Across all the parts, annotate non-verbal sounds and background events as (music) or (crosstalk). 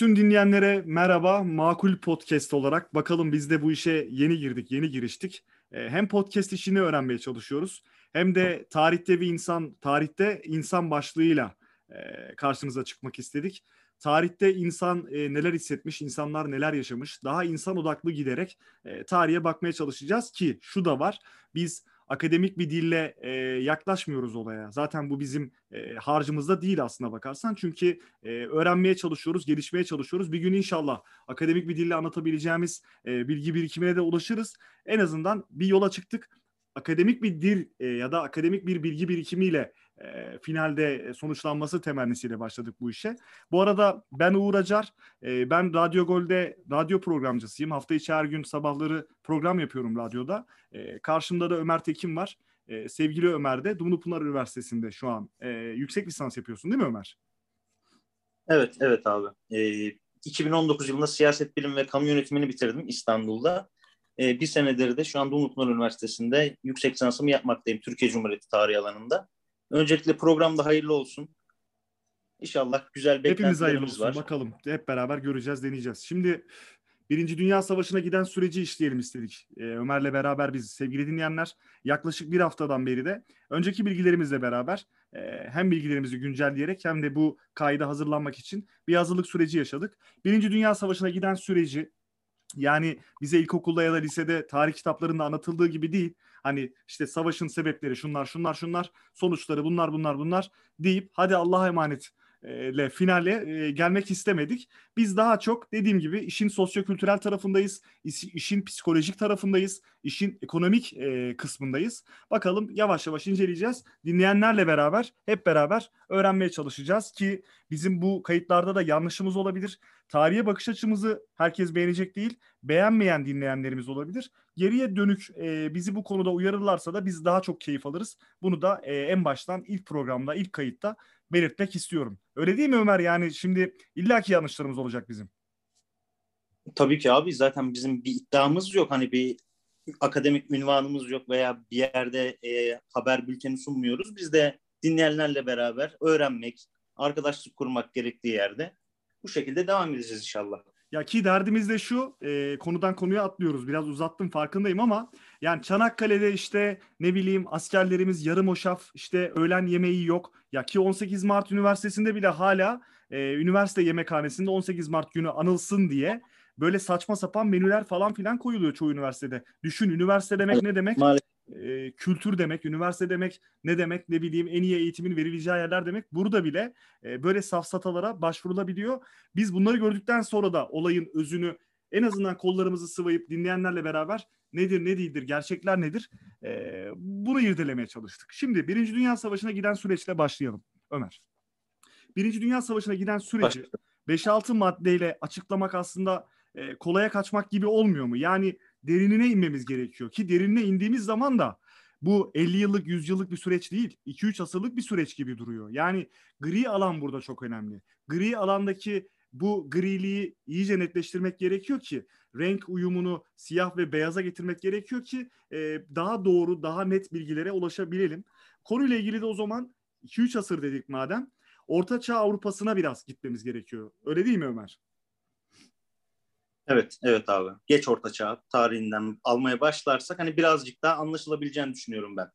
Bütün dinleyenlere merhaba. Makul Podcast olarak bakalım biz de bu işe yeni girdik, yeni giriştik. Ee, hem podcast işini öğrenmeye çalışıyoruz hem de tarihte bir insan, tarihte insan başlığıyla e, karşınıza çıkmak istedik. Tarihte insan e, neler hissetmiş, insanlar neler yaşamış, daha insan odaklı giderek e, tarihe bakmaya çalışacağız ki şu da var. Biz akademik bir dille e, yaklaşmıyoruz olaya. Zaten bu bizim e, harcımızda değil aslına bakarsan. Çünkü e, öğrenmeye çalışıyoruz, gelişmeye çalışıyoruz. Bir gün inşallah akademik bir dille anlatabileceğimiz e, bilgi birikimine de ulaşırız. En azından bir yola çıktık. Akademik bir dil e, ya da akademik bir bilgi birikimiyle e, finalde sonuçlanması temennisiyle başladık bu işe. Bu arada ben Uğur Acar, e, ben Radyo Gol'de radyo programcısıyım. Hafta içi her gün sabahları program yapıyorum radyoda. E, karşımda da Ömer Tekin var. E, sevgili Ömer de Dumlupınar Üniversitesi'nde şu an e, yüksek lisans yapıyorsun değil mi Ömer? Evet, evet abi. E, 2019 yılında siyaset bilim ve kamu yönetimini bitirdim İstanbul'da. E, bir senedir de şu an Dumlupınar Üniversitesi'nde yüksek lisansımı yapmaktayım Türkiye Cumhuriyeti tarihi alanında. Öncelikle programda hayırlı olsun. İnşallah güzel beklentilerimiz hayırlı olsun. var. Bakalım hep beraber göreceğiz, deneyeceğiz. Şimdi Birinci Dünya Savaşı'na giden süreci işleyelim istedik. Ee, Ömer'le beraber biz sevgili dinleyenler yaklaşık bir haftadan beri de önceki bilgilerimizle beraber e, hem bilgilerimizi güncelleyerek hem de bu kayda hazırlanmak için bir hazırlık süreci yaşadık. Birinci Dünya Savaşı'na giden süreci yani bize ilkokulda ya da lisede tarih kitaplarında anlatıldığı gibi değil. Hani işte savaşın sebepleri şunlar şunlar şunlar sonuçları bunlar bunlar bunlar deyip hadi Allah'a emanet ile finale e, gelmek istemedik. Biz daha çok dediğim gibi işin sosyokültürel tarafındayız, işin psikolojik tarafındayız, işin ekonomik e, kısmındayız. Bakalım yavaş yavaş inceleyeceğiz. Dinleyenlerle beraber hep beraber öğrenmeye çalışacağız ki bizim bu kayıtlarda da yanlışımız olabilir. Tarihe bakış açımızı herkes beğenecek değil, beğenmeyen dinleyenlerimiz olabilir. Geriye dönük e, bizi bu konuda uyarırlarsa da biz daha çok keyif alırız. Bunu da e, en baştan ilk programda, ilk kayıtta belirtmek istiyorum. Öyle değil mi Ömer? Yani şimdi illaki yanlışlarımız olacak bizim. Tabii ki abi zaten bizim bir iddiamız yok. Hani bir akademik ünvanımız yok veya bir yerde e, haber bülteni sunmuyoruz. Biz de dinleyenlerle beraber öğrenmek, arkadaşlık kurmak gerektiği yerde bu şekilde devam edeceğiz inşallah. Ya ki derdimiz de şu, e, konudan konuya atlıyoruz. Biraz uzattım farkındayım ama yani Çanakkale'de işte ne bileyim askerlerimiz yarım oşaf, işte öğlen yemeği yok. Ya ki 18 Mart Üniversitesi'nde bile hala e, üniversite yemekhanesinde 18 Mart günü anılsın diye böyle saçma sapan menüler falan filan koyuluyor çoğu üniversitede. Düşün üniversite demek ne demek? Maalesef e, kültür demek, üniversite demek ne demek, ne bileyim en iyi eğitimin verileceği yerler demek. Burada bile e, böyle safsatalara başvurulabiliyor. Biz bunları gördükten sonra da olayın özünü en azından kollarımızı sıvayıp dinleyenlerle beraber nedir ne değildir, gerçekler nedir e, bunu irdelemeye çalıştık. Şimdi Birinci Dünya Savaşı'na giden süreçle başlayalım Ömer. Birinci Dünya Savaşı'na giden süreci 5-6 maddeyle açıklamak aslında e, kolaya kaçmak gibi olmuyor mu? Yani derinine inmemiz gerekiyor ki derinine indiğimiz zaman da bu 50 yıllık 100 yıllık bir süreç değil 2-3 asırlık bir süreç gibi duruyor. Yani gri alan burada çok önemli. Gri alandaki bu griliği iyice netleştirmek gerekiyor ki renk uyumunu siyah ve beyaza getirmek gerekiyor ki e, daha doğru daha net bilgilere ulaşabilelim. Konuyla ilgili de o zaman 2-3 asır dedik madem Orta Çağ Avrupa'sına biraz gitmemiz gerekiyor. Öyle değil mi Ömer? Evet, evet abi. Geç orta çağ tarihinden almaya başlarsak hani birazcık daha anlaşılabileceğini düşünüyorum ben.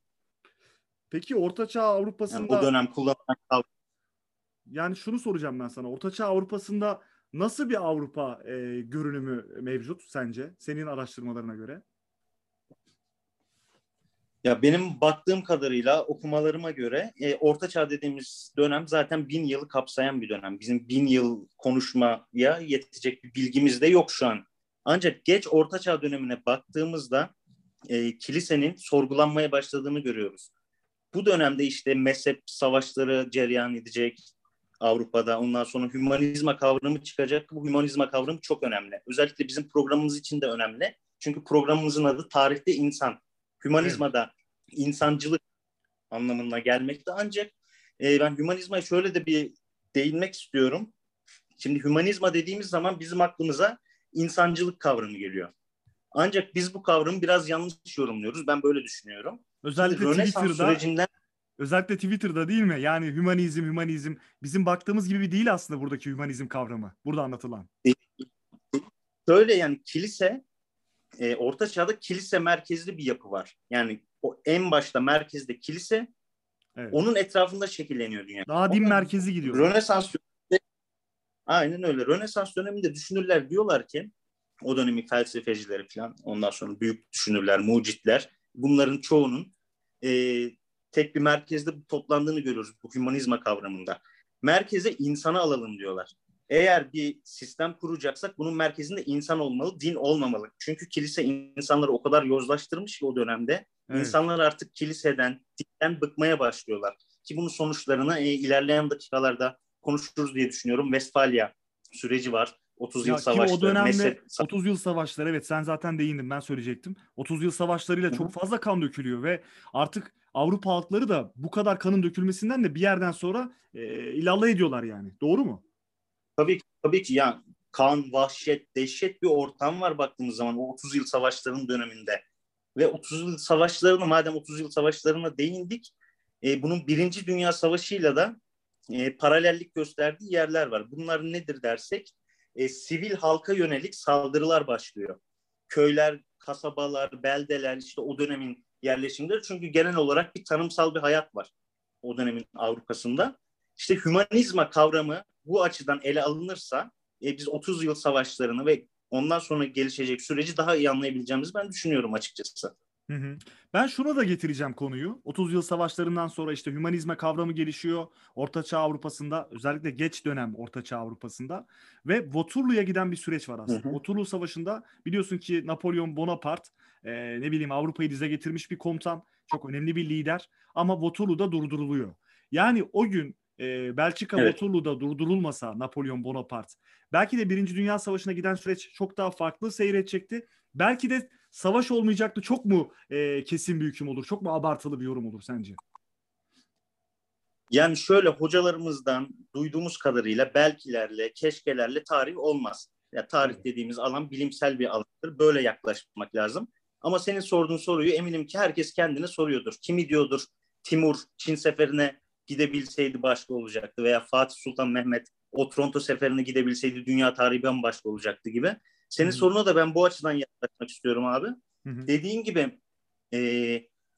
Peki orta çağ Avrupa'sında yani o dönem kullanılan yani şunu soracağım ben sana. Orta çağ Avrupa'sında nasıl bir Avrupa e, görünümü mevcut sence senin araştırmalarına göre? Ya benim baktığım kadarıyla okumalarıma göre e, Orta Çağ dediğimiz dönem zaten bin yılı kapsayan bir dönem. Bizim bin yıl konuşmaya yetecek bir bilgimiz de yok şu an. Ancak geç Orta Çağ dönemine baktığımızda e, kilisenin sorgulanmaya başladığını görüyoruz. Bu dönemde işte mezhep savaşları cereyan edecek Avrupa'da. Ondan sonra hümanizma kavramı çıkacak. Bu hümanizma kavramı çok önemli. Özellikle bizim programımız için de önemli. Çünkü programımızın adı Tarihte İnsan Hümanizmada evet. insancılık anlamına gelmekte ancak e, ben hümanizmaya şöyle de bir değinmek istiyorum. Şimdi hümanizma dediğimiz zaman bizim aklımıza insancılık kavramı geliyor. Ancak biz bu kavramı biraz yanlış yorumluyoruz. Ben böyle düşünüyorum. Özellikle Rönesans Twitter'da sürecinden Özellikle Twitter'da değil mi? Yani hümanizm, hümanizm bizim baktığımız gibi değil aslında buradaki hümanizm kavramı. Burada anlatılan. Şöyle yani kilise e, Orta Çağ'da kilise merkezli bir yapı var. Yani o en başta merkezde kilise evet. onun etrafında şekilleniyor dünya. Daha din merkezi gidiyor. Rönesans döneminde aynen öyle. Rönesans döneminde düşünürler diyorlar ki o dönemin felsefecileri falan ondan sonra büyük düşünürler, mucitler bunların çoğunun e, tek bir merkezde toplandığını görüyoruz bu hümanizma kavramında. Merkeze insanı alalım diyorlar. Eğer bir sistem kuracaksak bunun merkezinde insan olmalı, din olmamalı. Çünkü kilise insanları o kadar yozlaştırmış ki o dönemde. Evet. İnsanlar artık kiliseden, dinden bıkmaya başlıyorlar. Ki bunun sonuçlarını e, ilerleyen dakikalarda konuşuruz diye düşünüyorum. Westfalia süreci var. 30 yıl savaşları. O dönemde mezhep... 30 yıl savaşları evet sen zaten değindin ben söyleyecektim. 30 yıl savaşlarıyla Hı-hı. çok fazla kan dökülüyor ve artık Avrupa halkları da bu kadar kanın dökülmesinden de bir yerden sonra e, ilallah ediyorlar yani. Doğru mu? Tabii ki, tabii ki ya kan, vahşet, dehşet bir ortam var baktığımız zaman o 30 yıl savaşlarının döneminde. Ve 30 yıl savaşlarına madem 30 yıl savaşlarına değindik e, bunun Birinci Dünya Savaşı'yla da e, paralellik gösterdiği yerler var. Bunlar nedir dersek e, sivil halka yönelik saldırılar başlıyor. Köyler, kasabalar, beldeler işte o dönemin yerleşimleri. Çünkü genel olarak bir tanımsal bir hayat var o dönemin Avrupa'sında. İşte hümanizma kavramı bu açıdan ele alınırsa e, biz 30 yıl savaşlarını ve ondan sonra gelişecek süreci daha iyi anlayabileceğimizi ben düşünüyorum açıkçası. Hı hı. Ben şuna da getireceğim konuyu. 30 yıl savaşlarından sonra işte hümanizme kavramı gelişiyor. Orta Çağ Avrupa'sında özellikle geç dönem Orta Çağ Avrupa'sında ve Waterloo'ya giden bir süreç var aslında. Hı hı. Waterloo Savaşı'nda biliyorsun ki Napolyon Bonaparte e, ne bileyim Avrupa'yı dize getirmiş bir komutan. Çok önemli bir lider ama Waterloo'da durduruluyor. Yani o gün e, Belçika evet. Waterloo'da durdurulmasa Napolyon Bonaparte belki de Birinci Dünya Savaşı'na giden süreç çok daha farklı seyredecekti. Belki de savaş olmayacaktı. Çok mu e, kesin bir hüküm olur? Çok mu abartılı bir yorum olur sence? Yani şöyle hocalarımızdan duyduğumuz kadarıyla belkilerle, keşkelerle tarih olmaz. Ya tarih dediğimiz alan bilimsel bir alandır. Böyle yaklaşmak lazım. Ama senin sorduğun soruyu eminim ki herkes kendine soruyordur. Kimi diyordur Timur Çin seferine gidebilseydi başka olacaktı veya Fatih Sultan Mehmet o Toronto seferine gidebilseydi dünya tarihi bambaşka olacaktı gibi. Senin Hı-hı. soruna da ben bu açıdan yaklaşmak istiyorum abi. Hı-hı. Dediğin gibi e,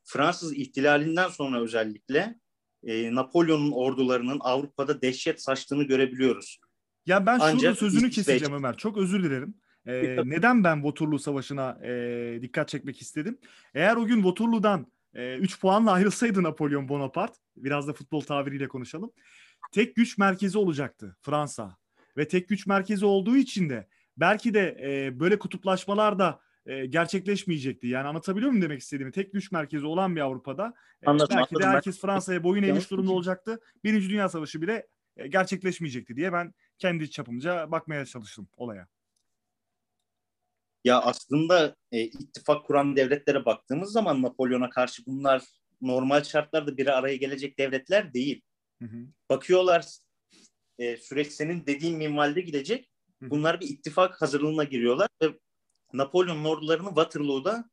Fransız ihtilalinden sonra özellikle e, Napolyon'un ordularının Avrupa'da dehşet saçtığını görebiliyoruz. Ya ben Ancak şurada sözünü keseceğim Ömer. Çok özür dilerim. Ee, neden ben Waterloo Savaşı'na e, dikkat çekmek istedim? Eğer o gün Waterloo'dan 3 e, puanla ayrılsaydı Napolyon Bonaparte, biraz da futbol tabiriyle konuşalım. Tek güç merkezi olacaktı Fransa. Ve tek güç merkezi olduğu için de belki de e, böyle kutuplaşmalar da e, gerçekleşmeyecekti. Yani anlatabiliyor muyum demek istediğimi? Tek güç merkezi olan bir Avrupa'da e, anladım, belki anladım. de herkes Fransa'ya boyun eğmiş durumda olacaktı. Birinci Dünya Savaşı bile e, gerçekleşmeyecekti diye ben kendi çapımca bakmaya çalıştım olaya. Ya aslında e, ittifak kuran devletlere baktığımız zaman Napolyon'a karşı bunlar normal şartlarda bir araya gelecek devletler değil. Hı hı. Bakıyorlar e, süreç senin dediğin minvalde gidecek. Bunlar bir ittifak hazırlığına giriyorlar ve Napolyon ordularını Waterloo'da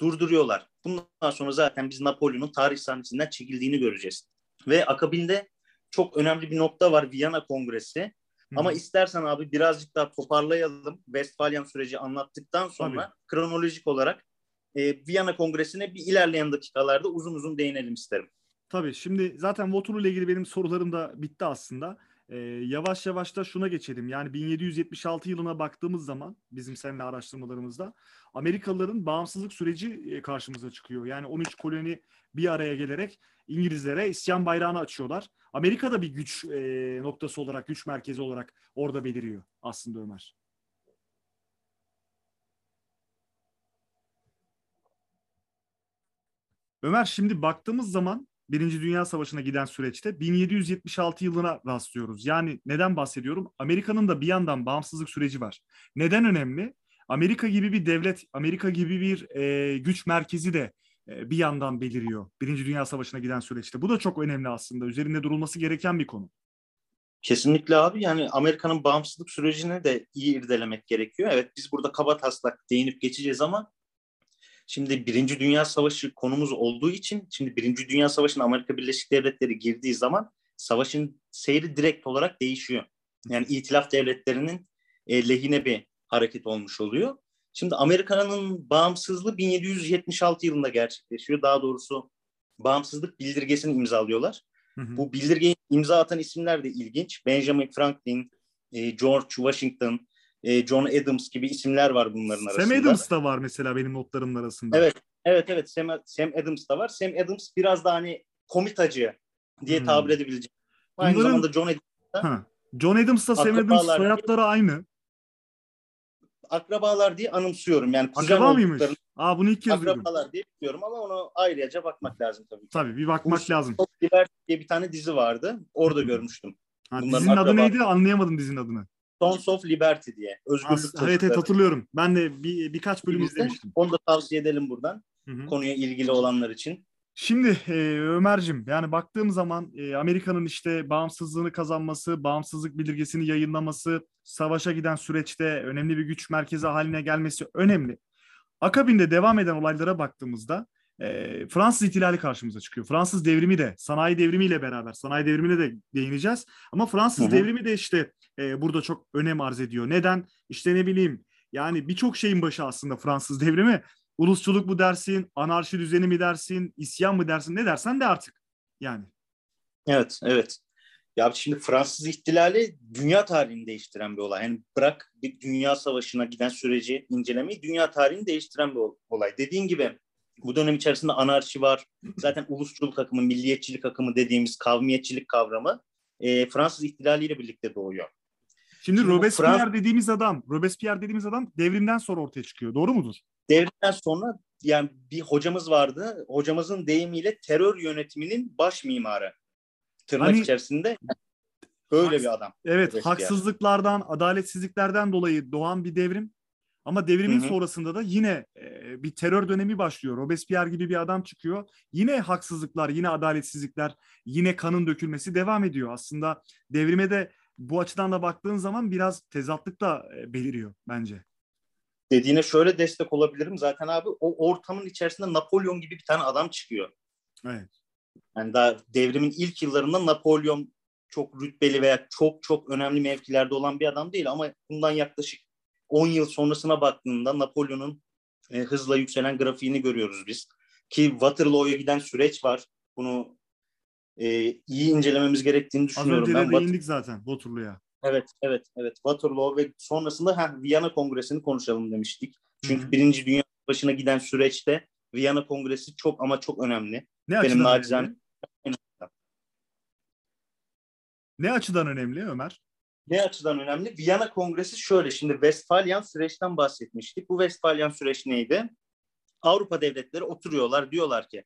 durduruyorlar. Bundan sonra zaten biz Napolyon'un tarih sahnesinden çekildiğini göreceğiz. Ve akabinde çok önemli bir nokta var Viyana Kongresi. Hı. Ama istersen abi birazcık daha toparlayalım. Westfalyan süreci anlattıktan sonra Tabii. kronolojik olarak e, Viyana Kongresi'ne bir ilerleyen dakikalarda uzun uzun değinelim isterim. Tabii şimdi zaten Waterloo ile ilgili benim sorularım da bitti aslında. Ee, yavaş yavaş da şuna geçelim. Yani 1776 yılına baktığımız zaman bizim seninle araştırmalarımızda Amerikalıların bağımsızlık süreci e, karşımıza çıkıyor. Yani 13 koloni bir araya gelerek İngilizlere isyan bayrağını açıyorlar. Amerika da bir güç e, noktası olarak, güç merkezi olarak orada beliriyor aslında Ömer. Ömer şimdi baktığımız zaman Birinci Dünya Savaşı'na giden süreçte 1776 yılına rastlıyoruz. Yani neden bahsediyorum? Amerika'nın da bir yandan bağımsızlık süreci var. Neden önemli? Amerika gibi bir devlet, Amerika gibi bir e, güç merkezi de e, bir yandan beliriyor. Birinci Dünya Savaşı'na giden süreçte. Bu da çok önemli aslında. Üzerinde durulması gereken bir konu. Kesinlikle abi yani Amerika'nın bağımsızlık sürecini de iyi irdelemek gerekiyor. Evet biz burada kaba taslak değinip geçeceğiz ama Şimdi Birinci Dünya Savaşı konumuz olduğu için şimdi Birinci Dünya Savaşı'na Amerika Birleşik Devletleri girdiği zaman savaşın seyri direkt olarak değişiyor. Yani itilaf devletlerinin e, lehine bir hareket olmuş oluyor. Şimdi Amerika'nın bağımsızlığı 1776 yılında gerçekleşiyor. Daha doğrusu bağımsızlık bildirgesini imzalıyorlar. Hı hı. Bu bildirgeyi imza atan isimler de ilginç. Benjamin Franklin, e, George Washington, e, John Adams gibi isimler var bunların arasında. Sam Adams da var mesela benim notlarımın arasında. Evet, evet, evet. Sam, Sam Adams da var. Sam Adams biraz da hani komitacı diye hmm. tabir edebileceğim. Aynı Bunların... zamanda John Adams da. John Adams'la Sam Adams soyadları aynı. Akrabalar diye anımsıyorum. Yani Akraba mıymış? Aa bunu ilk kez Akrabalar diye biliyorum ama onu ayrıca bakmak lazım tabii. Tabii bir bakmak Bu, lazım. Diye bir tane dizi vardı. Orada görmüştüm. Ha, dizinin akraba... adı neydi? Anlayamadım dizinin adını. Sons of Liberty diye. Özgürlük As- Evet evet hatırlıyorum. Ben de bir, birkaç bölüm izlemiştim. Onu da tavsiye edelim buradan. Hı-hı. Konuya ilgili olanlar için. Şimdi e, Ömer'cim yani baktığım zaman e, Amerika'nın işte bağımsızlığını kazanması, bağımsızlık bildirgesini yayınlaması, savaşa giden süreçte önemli bir güç merkezi haline gelmesi önemli. Akabinde devam eden olaylara baktığımızda e, Fransız ihtilali karşımıza çıkıyor. Fransız devrimi de sanayi devrimiyle beraber sanayi devrimine de değineceğiz. Ama Fransız Hı-hı. devrimi de işte e, burada çok önem arz ediyor. Neden? İşte ne bileyim yani birçok şeyin başı aslında Fransız devrimi. Ulusçuluk mu dersin, anarşi düzeni mi dersin, isyan mı dersin ne dersen de artık yani. Evet, evet. Ya şimdi Fransız ihtilali dünya tarihini değiştiren bir olay. Yani bırak bir dünya savaşına giden süreci incelemeyi dünya tarihini değiştiren bir olay. Dediğin gibi bu dönem içerisinde anarşi var. Zaten ulusçuluk akımı, milliyetçilik akımı dediğimiz kavmiyetçilik kavramı e, Fransız ihtilaliyle birlikte doğuyor. Şimdi, Şimdi Robespierre Frans... dediğimiz adam, Robespierre dediğimiz adam devrimden sonra ortaya çıkıyor. Doğru mudur? Devrimden sonra yani bir hocamız vardı. Hocamızın deyimiyle terör yönetiminin baş mimarı. Tırnak hani, içerisinde böyle bir adam. Evet, Robespierre. haksızlıklardan, adaletsizliklerden dolayı doğan bir devrim. Ama devrimin hı hı. sonrasında da yine e, bir terör dönemi başlıyor. Robespierre gibi bir adam çıkıyor. Yine haksızlıklar, yine adaletsizlikler, yine kanın dökülmesi devam ediyor. Aslında devrime de bu açıdan da baktığın zaman biraz tezatlık da e, beliriyor bence. Dediğine şöyle destek olabilirim. Zaten abi o ortamın içerisinde Napolyon gibi bir tane adam çıkıyor. Evet. Yani daha devrimin ilk yıllarında Napolyon çok rütbeli veya çok çok önemli mevkilerde olan bir adam değil ama bundan yaklaşık 10 yıl sonrasına baktığında Napolyon'un e, hızla yükselen grafiğini görüyoruz biz. Ki Waterloo'ya giden süreç var. Bunu e, iyi incelememiz gerektiğini düşünüyorum. Az önce de ben. değindik zaten Waterloo'ya. Evet, evet, evet. Waterloo ve sonrasında ha, Viyana Kongresi'ni konuşalım demiştik. Çünkü Hı-hı. Birinci Dünya Savaşı'na giden süreçte Viyana Kongresi çok ama çok önemli. Ne Benim nacizane... Ne açıdan önemli Ömer? Ne açıdan önemli? Viyana Kongresi şöyle. Şimdi Westfalyan süreçten bahsetmiştik. Bu Westfalyan süreç neydi? Avrupa devletleri oturuyorlar diyorlar ki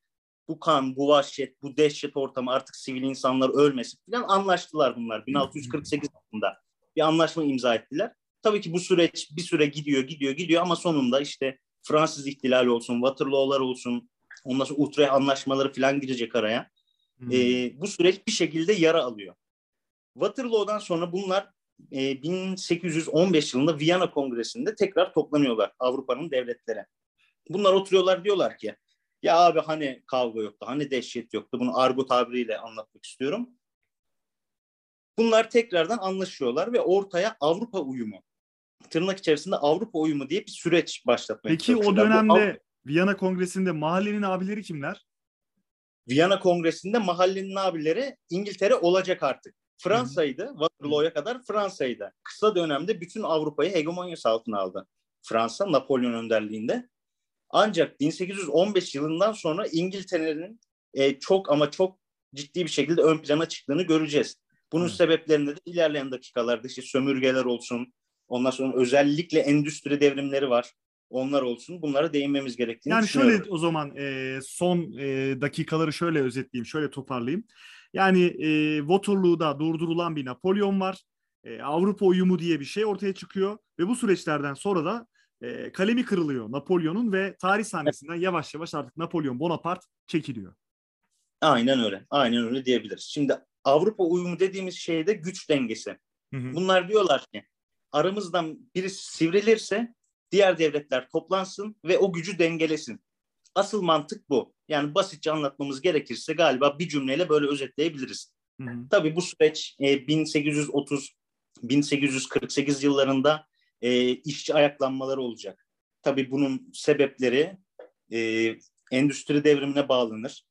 bu kan, bu vahşet, bu dehşet ortamı artık sivil insanlar ölmesin falan anlaştılar bunlar 1648 yılında. Bir anlaşma imza ettiler. Tabii ki bu süreç bir süre gidiyor, gidiyor, gidiyor ama sonunda işte Fransız ihtilali olsun, Waterloo'lar olsun, ondan sonra Utrecht anlaşmaları falan girecek araya. Hmm. E, bu süreç bir şekilde yara alıyor. Waterloo'dan sonra bunlar e, 1815 yılında Viyana Kongresi'nde tekrar toplanıyorlar Avrupa'nın devletleri. Bunlar oturuyorlar diyorlar ki ya abi hani kavga yoktu, hani dehşet yoktu. Bunu argo tabiriyle anlatmak istiyorum. Bunlar tekrardan anlaşıyorlar ve ortaya Avrupa uyumu, tırnak içerisinde Avrupa uyumu diye bir süreç başlatmaya Peki o dönemde Bu, Viyana Kongresi'nde mahallenin abileri kimler? Viyana Kongresi'nde mahallenin abileri İngiltere olacak artık. Fransa'ydı. Waterloo'ya kadar Fransa'ydı. Kısa dönemde bütün Avrupa'yı hegemonyası altına aldı. Fransa Napolyon önderliğinde. Ancak 1815 yılından sonra İngiltere'nin e, çok ama çok ciddi bir şekilde ön plana çıktığını göreceğiz. Bunun evet. sebeplerinde de ilerleyen dakikalarda işte sömürgeler olsun, ondan sonra özellikle endüstri devrimleri var. Onlar olsun. Bunlara değinmemiz gerektiğini yani düşünüyorum. Yani şöyle o zaman e, son e, dakikaları şöyle özetleyeyim, şöyle toparlayayım. Yani e, Waterloo'da durdurulan bir Napolyon var. E, Avrupa uyumu diye bir şey ortaya çıkıyor ve bu süreçlerden sonra da e, kalemi kırılıyor Napolyon'un ve tarih sahnesinden yavaş yavaş artık Napolyon Bonaparte çekiliyor. Aynen öyle. Aynen öyle diyebiliriz. Şimdi Avrupa uyumu dediğimiz şeyde güç dengesi. Hı hı. Bunlar diyorlar ki aramızdan birisi sivrilirse diğer devletler toplansın ve o gücü dengelesin. Asıl mantık bu. Yani basitçe anlatmamız gerekirse galiba bir cümleyle böyle özetleyebiliriz. Hı hı. Tabii bu süreç e, 1830 1848 yıllarında e, işçi ayaklanmaları olacak. Tabii bunun sebepleri e, endüstri devrimine bağlanır.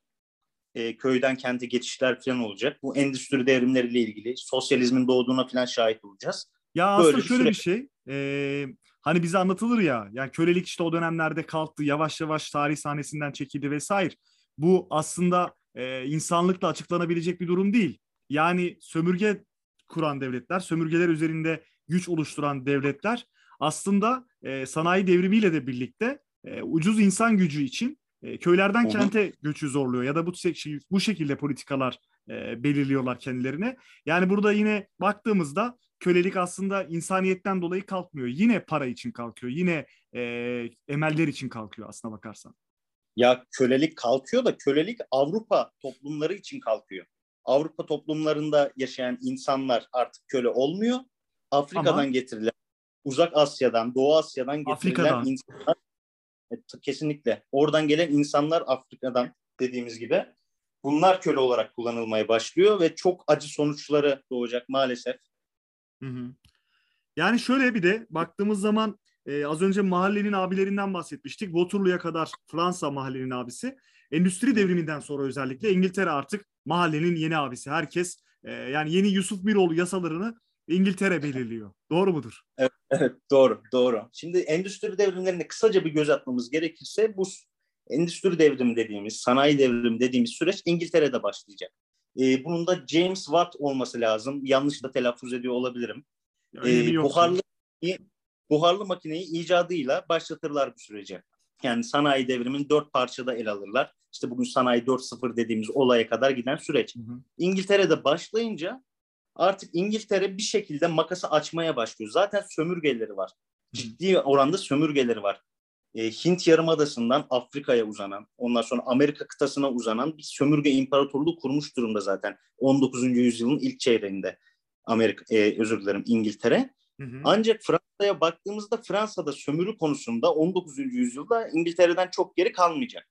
E, köyden kente geçişler falan olacak. Bu endüstri devrimleriyle ilgili sosyalizmin doğduğuna falan şahit olacağız. Ya aslında Böyle şöyle bir, bir şey. E, hani bize anlatılır ya. Yani kölelik işte o dönemlerde kalktı. Yavaş yavaş tarih sahnesinden çekildi vesaire. Bu aslında e, insanlıkla açıklanabilecek bir durum değil. Yani sömürge kuran devletler, sömürgeler üzerinde güç oluşturan devletler aslında e, sanayi devrimiyle de birlikte e, ucuz insan gücü için e, köylerden Hı-hı. kente göçü zorluyor ya da bu bu şekilde politikalar e, belirliyorlar kendilerine. Yani burada yine baktığımızda kölelik aslında insaniyetten dolayı kalkmıyor. Yine para için kalkıyor. Yine e, emeller için kalkıyor aslına bakarsan. Ya kölelik kalkıyor da kölelik Avrupa toplumları için kalkıyor. Avrupa toplumlarında yaşayan insanlar artık köle olmuyor. Afrika'dan Ama... getirilen, Uzak Asya'dan, Doğu Asya'dan getirilen Afrika'dan. insanlar evet, kesinlikle oradan gelen insanlar Afrika'dan dediğimiz gibi bunlar köle olarak kullanılmaya başlıyor ve çok acı sonuçları doğacak maalesef. Hı hı. Yani şöyle bir de baktığımız zaman e, az önce mahallenin abilerinden bahsetmiştik. Waterloo'ya kadar Fransa mahallenin abisi. Endüstri devriminden sonra özellikle İngiltere artık mahallenin yeni abisi. Herkes e, yani yeni Yusuf Miroğlu yasalarını İngiltere belirliyor. Doğru mudur? Evet, evet doğru doğru. Şimdi endüstri devrimlerine kısaca bir göz atmamız gerekirse bu endüstri devrimi dediğimiz, sanayi devrimi dediğimiz süreç İngiltere'de başlayacak. Ee, bunun da James Watt olması lazım. Yanlış da telaffuz ediyor olabilirim. Ee, buharlı buharlı makineyi icadıyla başlatırlar bu sürece. Yani sanayi devrimin dört parçada ele alırlar. İşte bugün sanayi 4.0 dediğimiz olaya kadar giden süreç. Hı hı. İngiltere'de başlayınca artık İngiltere bir şekilde makası açmaya başlıyor. Zaten sömürgeleri var. Ciddi oranda sömürgeleri var. E, Hint Yarımadası'ndan Afrika'ya uzanan, ondan sonra Amerika kıtasına uzanan bir sömürge imparatorluğu kurmuş durumda zaten 19. yüzyılın ilk çeyreğinde Amerika, e, özür dilerim İngiltere. Hı hı. Ancak Fransa'ya baktığımızda Fransa'da sömürü konusunda 19. yüzyılda İngiltere'den çok geri kalmayacak.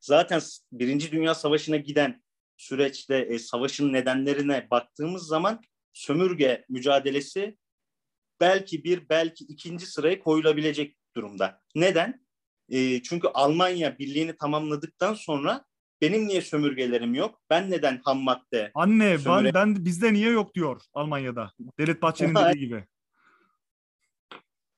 Zaten Birinci Dünya Savaşı'na giden süreçte e, savaşın nedenlerine baktığımız zaman sömürge mücadelesi belki bir belki ikinci sıraya koyulabilecek durumda. Neden? E, çünkü Almanya birliğini tamamladıktan sonra benim niye sömürgelerim yok? Ben neden ham madde? Anne sömüre... ben, ben bizde niye yok diyor Almanya'da. Devlet Bahçeli'nin (laughs) dediği gibi.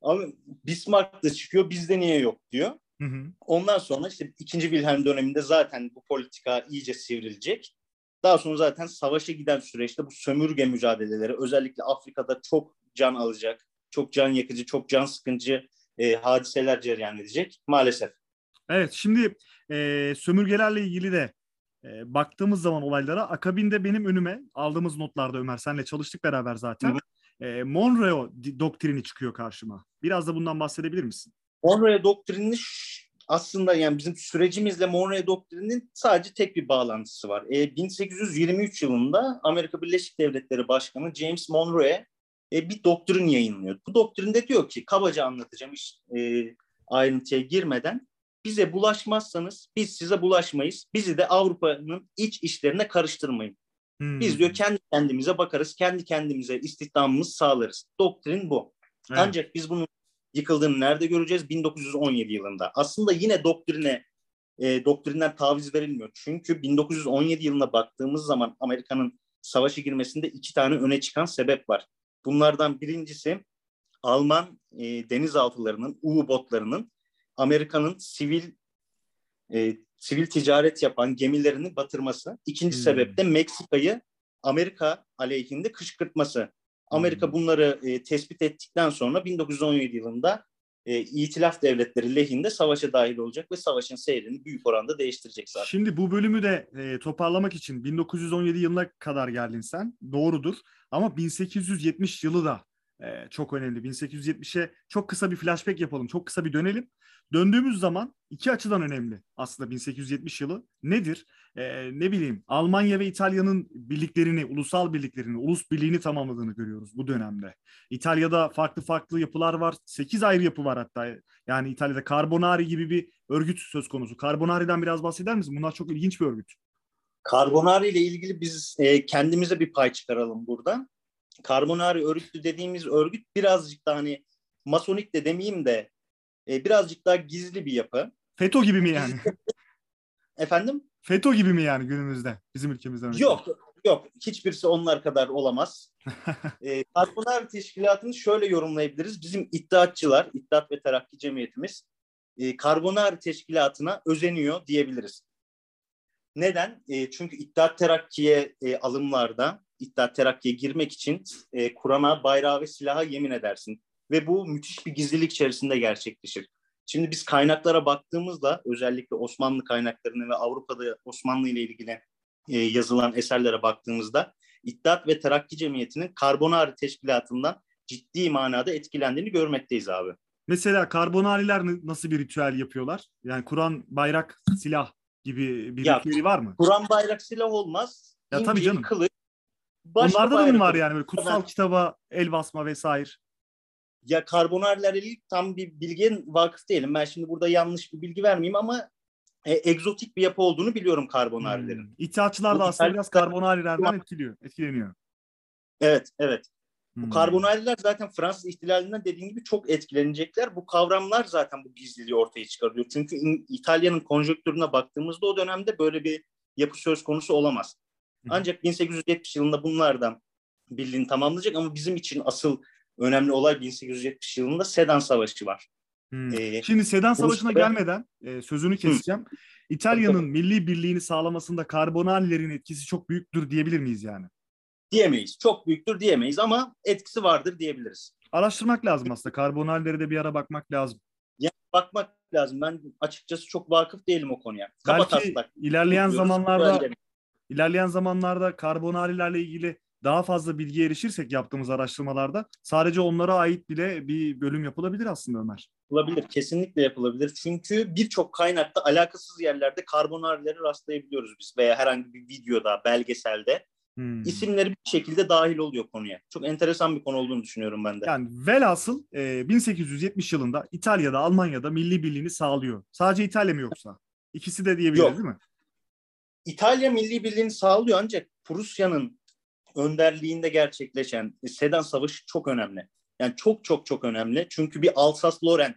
Ama Bismarck da çıkıyor bizde niye yok diyor. Hı hı. Ondan sonra işte ikinci Wilhelm döneminde zaten bu politika iyice sivrilecek. Daha sonra zaten savaşa giden süreçte bu sömürge mücadeleleri özellikle Afrika'da çok can alacak, çok can yakıcı, çok can sıkıcı e, hadiseler cereyan edecek maalesef. Evet şimdi e, sömürgelerle ilgili de e, baktığımız zaman olaylara akabinde benim önüme aldığımız notlarda Ömer senle çalıştık beraber zaten. Hı. E, Monroe doktrini çıkıyor karşıma. Biraz da bundan bahsedebilir misin? Monroe doktrini aslında yani bizim sürecimizle Monroe doktrinin sadece tek bir bağlantısı var. E, 1823 yılında Amerika Birleşik Devletleri Başkanı James Monroe e, bir doktrin yayınlıyor. Bu doktrinde diyor ki kabaca anlatacağım iş e, ayrıntıya girmeden bize bulaşmazsanız biz size bulaşmayız. Bizi de Avrupa'nın iç işlerine karıştırmayın. Hmm. Biz diyor kendi kendimize bakarız, kendi kendimize istihdamımızı sağlarız. Doktrin bu. Evet. Ancak biz bunun yıkıldığını nerede göreceğiz? 1917 yılında. Aslında yine doktrine e, doktrinden taviz verilmiyor. Çünkü 1917 yılına baktığımız zaman Amerika'nın savaşa girmesinde iki tane öne çıkan sebep var. Bunlardan birincisi Alman e, denizaltılarının, U-botlarının Amerika'nın sivil e, sivil ticaret yapan gemilerini batırması. İkinci hmm. sebep de Meksika'yı Amerika aleyhinde kışkırtması. Amerika hmm. bunları e, tespit ettikten sonra 1917 yılında e, İtilaf devletleri lehinde savaşa dahil olacak ve savaşın seyrini büyük oranda değiştirecek zaten. Şimdi bu bölümü de e, toparlamak için 1917 yılına kadar geldin sen. Doğrudur. Ama 1870 yılı da e, çok önemli. 1870'e çok kısa bir flashback yapalım. Çok kısa bir dönelim. Döndüğümüz zaman iki açıdan önemli aslında 1870 yılı. Nedir? E, ne bileyim Almanya ve İtalya'nın birliklerini, ulusal birliklerini, ulus birliğini tamamladığını görüyoruz bu dönemde. İtalya'da farklı farklı yapılar var. 8 ayrı yapı var hatta. Yani İtalya'da Carbonari gibi bir örgüt söz konusu. Carbonari'den biraz bahseder misin? Bunlar çok ilginç bir örgüt. Carbonari ile ilgili biz e, kendimize bir pay çıkaralım burada. Carbonari örgütü dediğimiz örgüt birazcık daha hani masonik de demeyeyim de e, birazcık daha gizli bir yapı. FETÖ gibi mi yani? Efendim? FETÖ gibi mi yani günümüzde bizim ülkemizden? Yok, yok. Hiçbirisi onlar kadar olamaz. (laughs) e, Carbonari Teşkilatı'nı şöyle yorumlayabiliriz. Bizim iddiatçılar, İttihat ve Terakki Cemiyetimiz e, Carbonari Teşkilatı'na özeniyor diyebiliriz. Neden? E, çünkü İttihat Terakki'ye e, alımlarda, İttihat Terakki'ye girmek için e, Kur'an'a, bayrağı ve silaha yemin edersin. Ve bu müthiş bir gizlilik içerisinde gerçekleşir. Şimdi biz kaynaklara baktığımızda özellikle Osmanlı kaynaklarına ve Avrupa'da Osmanlı ile ilgili e, yazılan eserlere baktığımızda İttihat ve Terakki Cemiyeti'nin Karbonari Teşkilatı'ndan ciddi manada etkilendiğini görmekteyiz abi. Mesela Karbonariler nasıl bir ritüel yapıyorlar? Yani Kur'an, bayrak, silah gibi bir ya, ritüeli var mı? Kur'an, bayrak, silah olmaz. Ya İncil, tabii canım. kılıç. Onlarda da mı var yani böyle kutsal kitaba el basma vesaire? Ya karbonarlarla ilgili tam bir bilgiye vakıf değilim. Ben şimdi burada yanlış bir bilgi vermeyeyim ama e, egzotik bir yapı olduğunu biliyorum karbonarilerin. Hmm. İttihatçılar da aslında biraz karbonarilerden etkiliyor, etkileniyor. Evet, evet. Hmm. Bu karbonariler zaten Fransız ihtilalinden dediğim gibi çok etkilenecekler. Bu kavramlar zaten bu gizliliği ortaya çıkarıyor. Çünkü İtalya'nın konjonktürüne baktığımızda o dönemde böyle bir yapı söz konusu olamaz. Ancak 1870 yılında bunlardan birliğini tamamlayacak ama bizim için asıl önemli olay 1870 yılında Sedan Savaşı var. Hmm. Ee, Şimdi Sedan Savaşı'na Rusya... gelmeden e, sözünü keseceğim. Hmm. İtalya'nın milli birliğini sağlamasında karbonallerin etkisi çok büyüktür diyebilir miyiz yani? Diyemeyiz. Çok büyüktür diyemeyiz ama etkisi vardır diyebiliriz. Araştırmak lazım aslında. Karbonalleri de bir ara bakmak lazım. Yani bakmak lazım. Ben açıkçası çok vakıf değilim o konuya. Belki Kabataslak. ilerleyen zamanlarda ilerleyen zamanlarda karbonarilerle ilgili daha fazla bilgiye erişirsek yaptığımız araştırmalarda sadece onlara ait bile bir bölüm yapılabilir aslında Ömer. Yapılabilir, kesinlikle yapılabilir. Çünkü birçok kaynakta alakasız yerlerde karbonarları rastlayabiliyoruz biz veya herhangi bir videoda, belgeselde. Hmm. isimleri bir şekilde dahil oluyor konuya. Çok enteresan bir konu olduğunu düşünüyorum ben de. Yani velhasıl e, 1870 yılında İtalya'da, Almanya'da milli birliğini sağlıyor. Sadece İtalya mı yoksa? İkisi de diyebiliriz Yok. değil mi? İtalya milli birliğini sağlıyor ancak Prusya'nın önderliğinde gerçekleşen Sedan Savaşı çok önemli. Yani çok çok çok önemli. Çünkü bir Alsas-Loren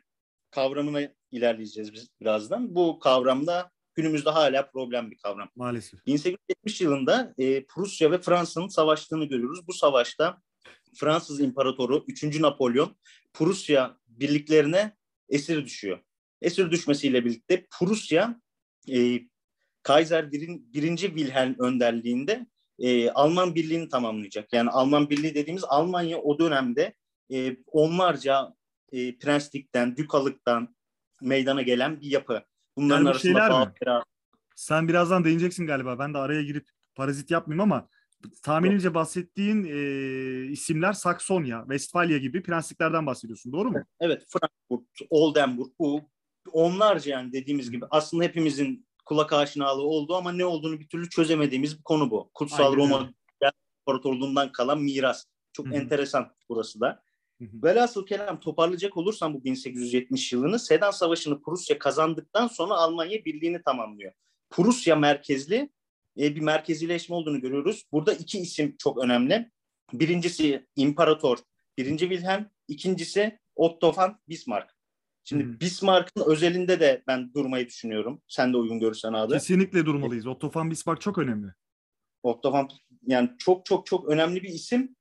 kavramına ilerleyeceğiz biz birazdan. Bu kavramda günümüzde hala problem bir kavram. Maalesef. 1870 yılında e, Prusya ve Fransa'nın savaştığını görüyoruz. Bu savaşta Fransız İmparatoru 3. Napolyon Prusya birliklerine esir düşüyor. Esir düşmesiyle birlikte Prusya e, Kaiser 1. Wilhelm önderliğinde e, Alman birliğini tamamlayacak. Yani Alman birliği dediğimiz Almanya o dönemde e, onlarca e, prenslikten, dükalıktan meydana gelen bir yapı. Bunların yani arasında Bağpera... Sen birazdan değineceksin galiba. Ben de araya girip parazit yapmayayım ama tahminimce bahsettiğin e, isimler Saksonya, Westfalia gibi prensliklerden bahsediyorsun. Doğru mu? Evet. Frankfurt, Oldenburg bu onlarca yani dediğimiz gibi aslında hepimizin kulak aşinalığı oldu ama ne olduğunu bir türlü çözemediğimiz bir konu bu. Kutsal Aynen. Roma İmparatorluğundan kalan miras. Çok Hı-hı. enteresan burası da. Hı Velhasıl kelam toparlayacak olursam bu 1870 yılını Sedan Savaşı'nı Prusya kazandıktan sonra Almanya birliğini tamamlıyor. Prusya merkezli e, bir merkezileşme olduğunu görüyoruz. Burada iki isim çok önemli. Birincisi İmparator 1. Wilhelm, ikincisi Otto von Bismarck. Şimdi hmm. Bismarck'ın özelinde de ben durmayı düşünüyorum. Sen de uygun görürsen abi. Kesinlikle durmalıyız. Otto von Bismarck çok önemli. Otto von yani çok çok çok önemli bir isim.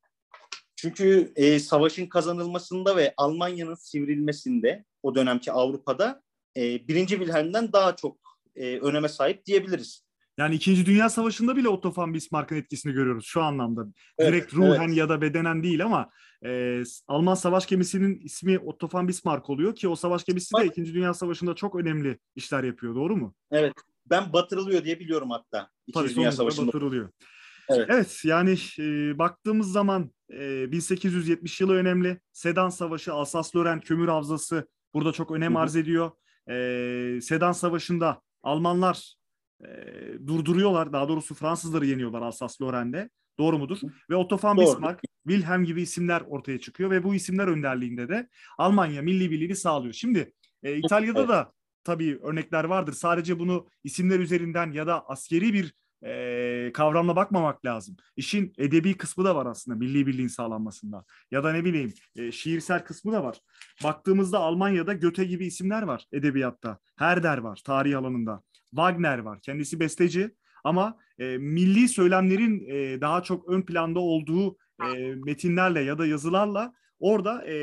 Çünkü e, savaşın kazanılmasında ve Almanya'nın sivrilmesinde o dönemki Avrupa'da e, birinci Wilhelm'den daha çok e, öneme sahip diyebiliriz. Yani İkinci Dünya Savaşı'nda bile Otto von Bismarck'ın etkisini görüyoruz şu anlamda. Evet, Direkt ruhen evet. ya da bedenen değil ama e, Alman savaş gemisinin ismi Otto von Bismarck oluyor ki o savaş gemisi de İkinci Dünya Savaşı'nda çok önemli işler yapıyor. Doğru mu? Evet. Ben batırılıyor diye biliyorum hatta. İkinci Tabii Dünya Savaşı'nda. batırılıyor. Evet. evet yani e, baktığımız zaman e, 1870 yılı önemli. Sedan Savaşı, Alsas-Loren kömür havzası burada çok önem arz ediyor. E, Sedan Savaşı'nda Almanlar e, durduruyorlar. Daha doğrusu Fransızları yeniyorlar Alsace-Lorraine'de. Doğru mudur? Ve Otto von. Bismarck, Wilhelm gibi isimler ortaya çıkıyor ve bu isimler önderliğinde de Almanya milli birliğini sağlıyor. Şimdi e, İtalya'da da tabii örnekler vardır. Sadece bunu isimler üzerinden ya da askeri bir e, kavramla bakmamak lazım. İşin edebi kısmı da var aslında milli birliğin sağlanmasında. Ya da ne bileyim e, şiirsel kısmı da var. Baktığımızda Almanya'da Goethe gibi isimler var edebiyatta. Herder var tarih alanında. Wagner var. Kendisi besteci ama e, milli söylemlerin e, daha çok ön planda olduğu e, metinlerle ya da yazılarla orada e,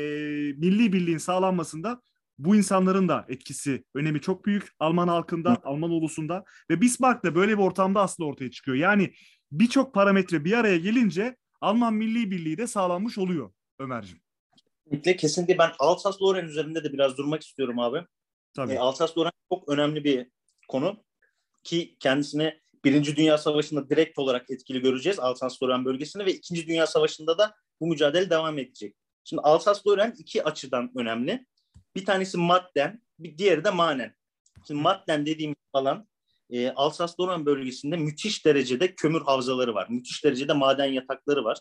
milli birliğin sağlanmasında bu insanların da etkisi, önemi çok büyük. Alman halkında, Alman ulusunda ve Bismarck da böyle bir ortamda aslında ortaya çıkıyor. Yani birçok parametre bir araya gelince Alman milli birliği de sağlanmış oluyor Ömerciğim. Kesinlikle, kesinlikle ben Alsace-Lorraine üzerinde de biraz durmak istiyorum abi. Tabii. E, Alsace-Lorraine çok önemli bir konu ki kendisine Birinci Dünya Savaşı'nda direkt olarak etkili göreceğiz Alsace-Lorraine bölgesini ve İkinci Dünya Savaşı'nda da bu mücadele devam edecek. Şimdi Alsace-Lorraine iki açıdan önemli. Bir tanesi madden, bir diğeri de manen. Şimdi madden dediğimiz alan e, Alsace-Lorraine bölgesinde müthiş derecede kömür havzaları var. Müthiş derecede maden yatakları var.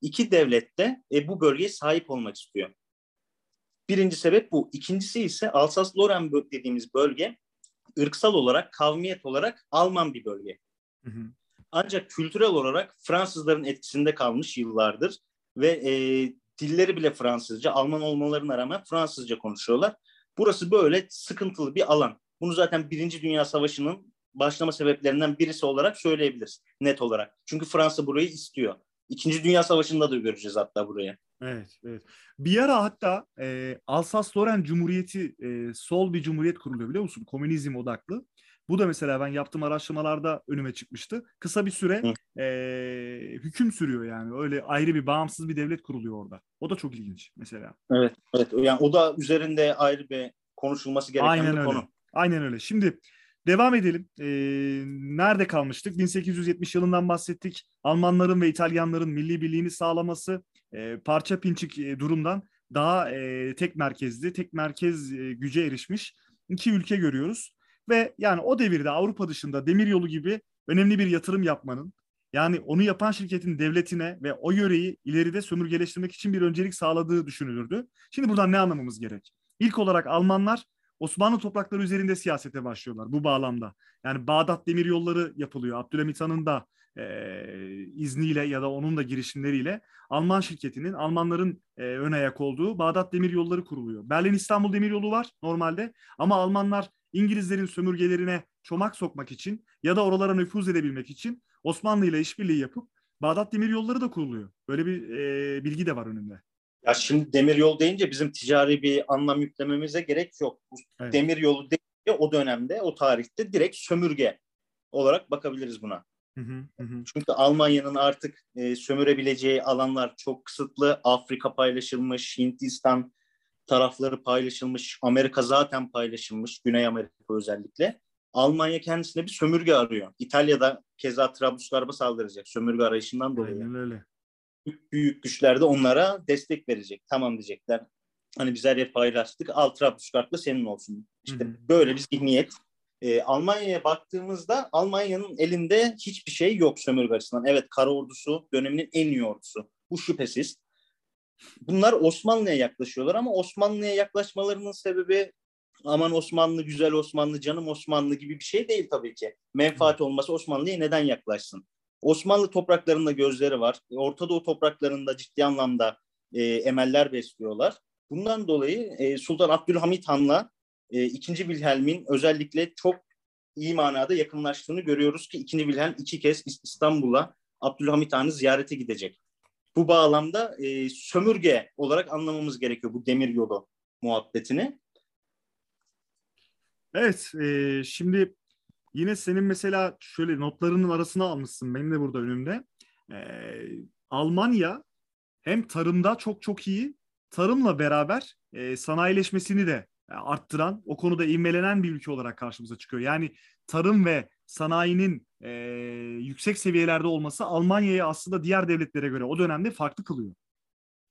İki devlet de e, bu bölgeye sahip olmak istiyor. Birinci sebep bu. İkincisi ise Alsace-Lorraine bö- dediğimiz bölge ırksal olarak, kavmiyet olarak Alman bir bölge. Hı hı. Ancak kültürel olarak Fransızların etkisinde kalmış yıllardır ve e, dilleri bile Fransızca, Alman olmalarına rağmen Fransızca konuşuyorlar. Burası böyle sıkıntılı bir alan. Bunu zaten Birinci Dünya Savaşı'nın başlama sebeplerinden birisi olarak söyleyebiliriz net olarak. Çünkü Fransa burayı istiyor. İkinci Dünya Savaşı'nda da göreceğiz hatta burayı. Evet, evet. Bir ara hatta e, Alsas-Lorraine Cumhuriyeti e, sol bir cumhuriyet kuruluyor biliyor musun? Komünizm odaklı. Bu da mesela ben yaptığım araştırmalarda önüme çıkmıştı. Kısa bir süre Hı. e, hüküm sürüyor yani. Öyle ayrı bir bağımsız bir devlet kuruluyor orada. O da çok ilginç mesela. Evet, evet. Yani o da üzerinde ayrı bir konuşulması gereken Aynen bir öyle. konu. Aynen öyle. Şimdi devam edelim. Ee, nerede kalmıştık? 1870 yılından bahsettik. Almanların ve İtalyanların milli birliğini sağlaması e, parça pinçik e, durumdan daha e, tek merkezli, tek merkez e, güce erişmiş iki ülke görüyoruz. Ve yani o devirde Avrupa dışında demiryolu gibi önemli bir yatırım yapmanın yani onu yapan şirketin devletine ve o yöreyi ileride sömürgeleştirmek için bir öncelik sağladığı düşünülürdü. Şimdi buradan ne anlamamız gerek? İlk olarak Almanlar Osmanlı toprakları üzerinde siyasete başlıyorlar bu bağlamda. Yani Bağdat demir yolları yapılıyor. Abdülhamit Han'ın da e, izniyle ya da onun da girişimleriyle Alman şirketinin, Almanların e, ön ayak olduğu Bağdat demir yolları kuruluyor. Berlin İstanbul demir yolu var normalde ama Almanlar İngilizlerin sömürgelerine çomak sokmak için ya da oralara nüfuz edebilmek için Osmanlı ile işbirliği yapıp Bağdat demir yolları da kuruluyor. Böyle bir e, bilgi de var önümde. Ya şimdi demir yol deyince bizim ticari bir anlam yüklememize gerek yok. Evet. Demir yolu deyince o dönemde, o tarihte direkt sömürge olarak bakabiliriz buna. Hı, hı hı. Çünkü Almanya'nın artık e, sömürebileceği alanlar çok kısıtlı. Afrika paylaşılmış, Hindistan tarafları paylaşılmış, Amerika zaten paylaşılmış, Güney Amerika özellikle. Almanya kendisine bir sömürge arıyor. İtalya'da keza Trablusgarp'a saldıracak sömürge arayışından dolayı. Aynen öyle. Büyük, güçler de onlara destek verecek. Tamam diyecekler. Hani biz her yer paylaştık. Al da senin olsun. İşte Hı hı. böyle bir zihniyet. Ee, Almanya'ya baktığımızda Almanya'nın elinde hiçbir şey yok sömürge açısından. Evet kara ordusu döneminin en iyi ordusu. Bu şüphesiz. Bunlar Osmanlı'ya yaklaşıyorlar ama Osmanlı'ya yaklaşmalarının sebebi aman Osmanlı güzel Osmanlı canım Osmanlı gibi bir şey değil tabii ki. Menfaat olması Osmanlı'ya neden yaklaşsın? Osmanlı topraklarında gözleri var. Orta Doğu topraklarında ciddi anlamda e, emeller besliyorlar. Bundan dolayı e, Sultan Abdülhamit Han'la e, 2. Wilhelm'in özellikle çok iyi manada yakınlaştığını görüyoruz ki 2. Wilhelm iki kez İs- İstanbul'a Abdülhamit Han'ı ziyarete gidecek. Bu bağlamda e, sömürge olarak anlamamız gerekiyor bu demir yolu muhabbetini. Evet, e, şimdi yine senin mesela şöyle notlarının arasına almışsın benim de burada önümde. E, Almanya hem tarımda çok çok iyi, tarımla beraber e, sanayileşmesini de arttıran, o konuda ivmelenen bir ülke olarak karşımıza çıkıyor. Yani tarım ve sanayinin e, yüksek seviyelerde olması Almanya'yı aslında diğer devletlere göre o dönemde farklı kılıyor.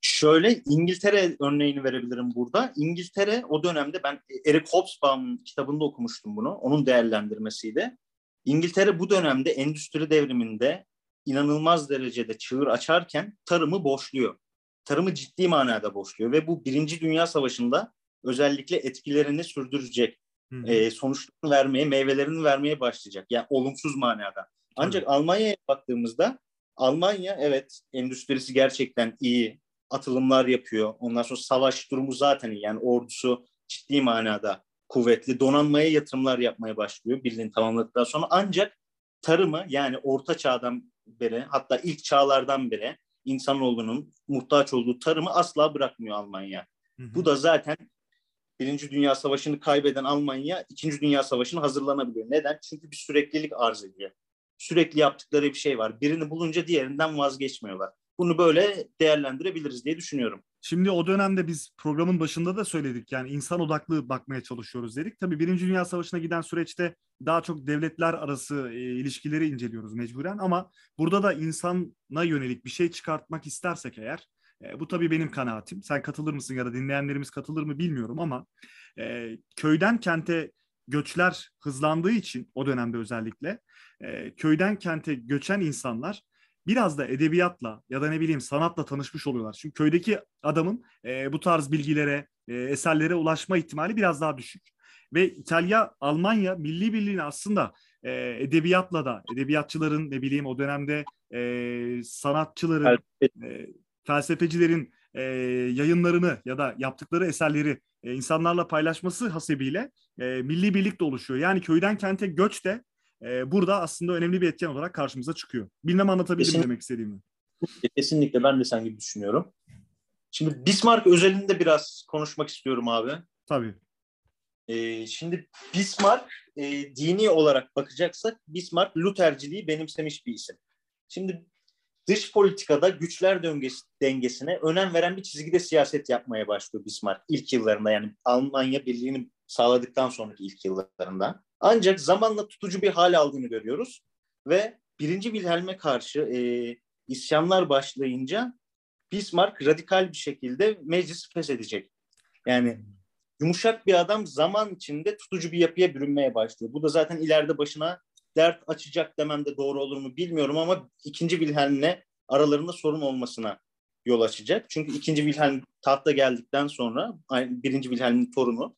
Şöyle İngiltere örneğini verebilirim burada. İngiltere o dönemde ben Eric Hobsbawm'ın kitabında okumuştum bunu. Onun değerlendirmesiydi. İngiltere bu dönemde endüstri devriminde inanılmaz derecede çığır açarken tarımı boşluyor. Tarımı ciddi manada boşluyor ve bu Birinci Dünya Savaşı'nda özellikle etkilerini sürdürecek. E, sonuçlarını vermeye, meyvelerini vermeye başlayacak. Yani olumsuz manada. Ancak Hı. Almanya'ya baktığımızda Almanya evet endüstrisi gerçekten iyi. Atılımlar yapıyor. Ondan sonra savaş durumu zaten iyi. Yani ordusu ciddi manada kuvvetli. Donanmaya yatırımlar yapmaya başlıyor birliğini tamamladıktan sonra. Ancak tarımı yani orta çağdan beri hatta ilk çağlardan beri insanoğlunun muhtaç olduğu tarımı asla bırakmıyor Almanya. Hı hı. Bu da zaten Birinci Dünya Savaşı'nı kaybeden Almanya İkinci Dünya Savaşı'na hazırlanabiliyor. Neden? Çünkü bir süreklilik arz ediyor. Sürekli yaptıkları bir şey var. Birini bulunca diğerinden vazgeçmiyorlar. Bunu böyle değerlendirebiliriz diye düşünüyorum. Şimdi o dönemde biz programın başında da söyledik yani insan odaklı bakmaya çalışıyoruz dedik. Tabii Birinci Dünya Savaşı'na giden süreçte daha çok devletler arası e, ilişkileri inceliyoruz mecburen ama burada da insana yönelik bir şey çıkartmak istersek eğer e, bu tabii benim kanaatim. Sen katılır mısın ya da dinleyenlerimiz katılır mı bilmiyorum ama e, köyden kente göçler hızlandığı için o dönemde özellikle e, köyden kente göçen insanlar biraz da edebiyatla ya da ne bileyim sanatla tanışmış oluyorlar. Çünkü köydeki adamın e, bu tarz bilgilere, e, eserlere ulaşma ihtimali biraz daha düşük. Ve İtalya, Almanya milli birliğini aslında e, edebiyatla da, edebiyatçıların ne bileyim o dönemde e, sanatçıların, e, felsefecilerin e, yayınlarını ya da yaptıkları eserleri e, insanlarla paylaşması hasebiyle e, milli birlik de oluşuyor. Yani köyden kente göç de e, burada aslında önemli bir etken olarak karşımıza çıkıyor. Bilmem anlatabildim Kesinlikle. demek istediğimi. Kesinlikle ben de sen gibi düşünüyorum. Şimdi Bismarck özelinde biraz konuşmak istiyorum abi. Tabii. Ee, şimdi Bismarck e, dini olarak bakacaksak Bismarck Lutherciliği benimsemiş bir isim. Şimdi dış politikada güçler döngesi, dengesine önem veren bir çizgide siyaset yapmaya başlıyor Bismarck ilk yıllarında yani Almanya Birliği'ni sağladıktan sonraki ilk yıllarında. Ancak zamanla tutucu bir hal aldığını görüyoruz ve birinci Wilhelm'e karşı e, isyanlar başlayınca Bismarck radikal bir şekilde meclis feshedecek. Yani yumuşak bir adam zaman içinde tutucu bir yapıya bürünmeye başlıyor. Bu da zaten ileride başına dert açacak demem de doğru olur mu bilmiyorum ama ikinci Wilhelm'le aralarında sorun olmasına yol açacak. Çünkü ikinci Wilhelm tahta geldikten sonra birinci Wilhelm'in torunu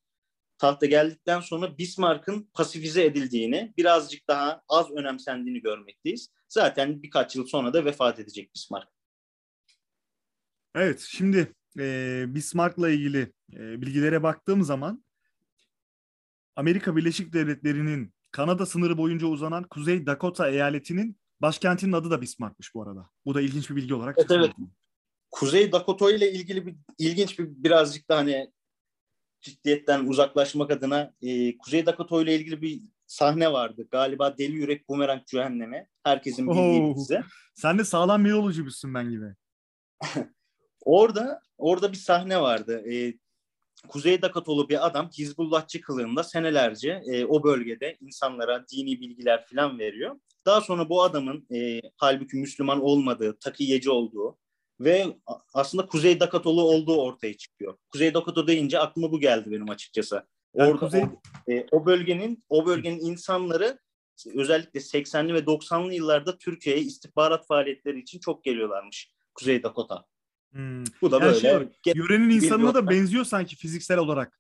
tahta geldikten sonra Bismarck'ın pasifize edildiğini, birazcık daha az önemsendiğini görmekteyiz. Zaten birkaç yıl sonra da vefat edecek Bismarck. Evet, şimdi e, Bismarck'la ilgili e, bilgilere baktığım zaman Amerika Birleşik Devletleri'nin Kanada sınırı boyunca uzanan Kuzey Dakota eyaletinin başkentinin adı da Bismarck'mış bu arada. Bu da ilginç bir bilgi olarak evet, evet. Kuzey Dakota ile ilgili bir ilginç bir birazcık da hani ciddiyetten uzaklaşmak adına e, Kuzey Dakota ile ilgili bir sahne vardı. Galiba Deli Yürek Bumerang Cehennemi. Herkesin bildiği dizi. Sen de sağlam bir yolcuymuşsun ben gibi. (laughs) orada orada bir sahne vardı. E, Kuzey Dakotolu bir adam Hizbullahçı kılığında senelerce e, o bölgede insanlara dini bilgiler falan veriyor. Daha sonra bu adamın e, halbuki Müslüman olmadığı, takiyeci olduğu ve aslında Kuzey Dakotolu olduğu ortaya çıkıyor. Kuzey Dakota deyince aklıma bu geldi benim açıkçası. Yani Orada Kuzey... o, e, o bölgenin o bölgenin insanları özellikle 80'li ve 90'lı yıllarda Türkiye'ye istihbarat faaliyetleri için çok geliyorlarmış Kuzey Dakota. Hmm. Bu da yani böyle. Şey, yörenin insanına da benziyor sanki fiziksel olarak.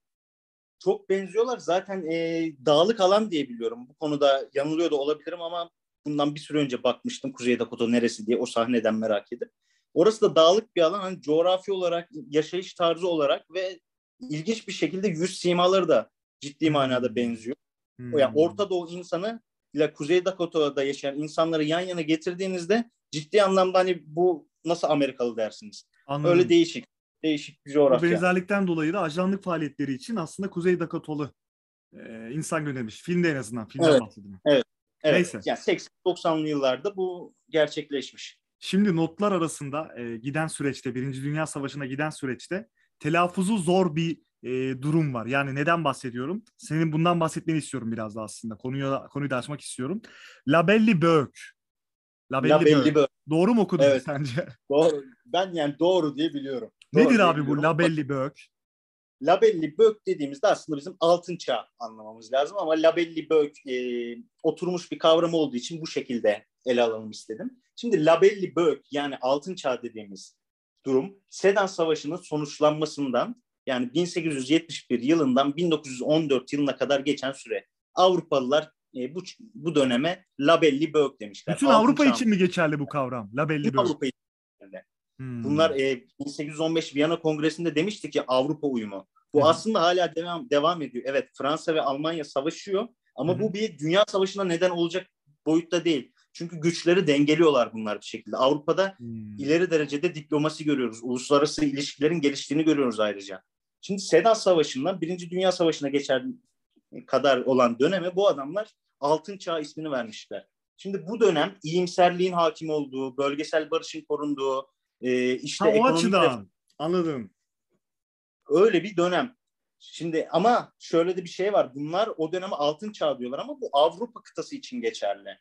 Çok benziyorlar. Zaten e, dağlık alan diye biliyorum. Bu konuda yanılıyor da olabilirim ama bundan bir süre önce bakmıştım Kuzey Dakota neresi diye o sahneden merak edip. Orası da dağlık bir alan. Hani coğrafi olarak, yaşayış tarzı olarak ve ilginç bir şekilde yüz simaları da ciddi manada benziyor. Hmm. Yani Orta Doğu insanı ile Kuzey Dakota'da yaşayan insanları yan yana getirdiğinizde ciddi anlamda hani bu nasıl Amerikalı dersiniz. Anladım. Öyle değişik. Değişik bir coğrafya. Bu benzerlikten dolayı da ajanlık faaliyetleri için aslında Kuzey Dakotolu e, insan göndermiş. Filmde en azından. Filmden evet. bahsediyorum. Evet. Evet. Neyse. Yani 80-90'lı yıllarda bu gerçekleşmiş. Şimdi notlar arasında e, giden süreçte, Birinci Dünya Savaşı'na giden süreçte telaffuzu zor bir e, durum var. Yani neden bahsediyorum? Senin bundan bahsetmeni istiyorum biraz da aslında. Konuyu, konuyu da açmak istiyorum. Labelli Böök. Labelli, Labelli Böök. Doğru mu okudun evet. sence? (laughs) Doğru. Ben yani doğru diye biliyorum. Nedir abi bu Labelli Böök? labelli bök dediğimizde aslında bizim altın çağ anlamamız lazım ama labelli bök e, oturmuş bir kavram olduğu için bu şekilde ele alalım istedim. Şimdi labelli bök yani altın çağ dediğimiz durum Sedan Savaşı'nın sonuçlanmasından yani 1871 yılından 1914 yılına kadar geçen süre. Avrupalılar e, bu bu döneme labelli bök demişler. Bütün Altın Avrupa çağ. için mi geçerli bu kavram? Labelli bök. Avrupa için Hmm. Bunlar e, 1815 Viyana Kongresi'nde demiştik ki Avrupa uyumu. Bu hmm. aslında hala devam devam ediyor. Evet Fransa ve Almanya savaşıyor ama hmm. bu bir dünya savaşına neden olacak boyutta değil. Çünkü güçleri dengeliyorlar bunlar bir şekilde. Avrupa'da hmm. ileri derecede diplomasi görüyoruz. Uluslararası ilişkilerin geliştiğini görüyoruz ayrıca. Şimdi Sedan Savaşı'ndan Birinci Dünya Savaşı'na geçer kadar olan döneme bu adamlar Altın Çağ ismini vermişler. Şimdi bu dönem iyimserliğin hakim olduğu, bölgesel barışın korunduğu, e, işte ha, o açıdan anladım. Öyle bir dönem. Şimdi ama şöyle de bir şey var. Bunlar o döneme altın çağ diyorlar ama bu Avrupa kıtası için geçerli.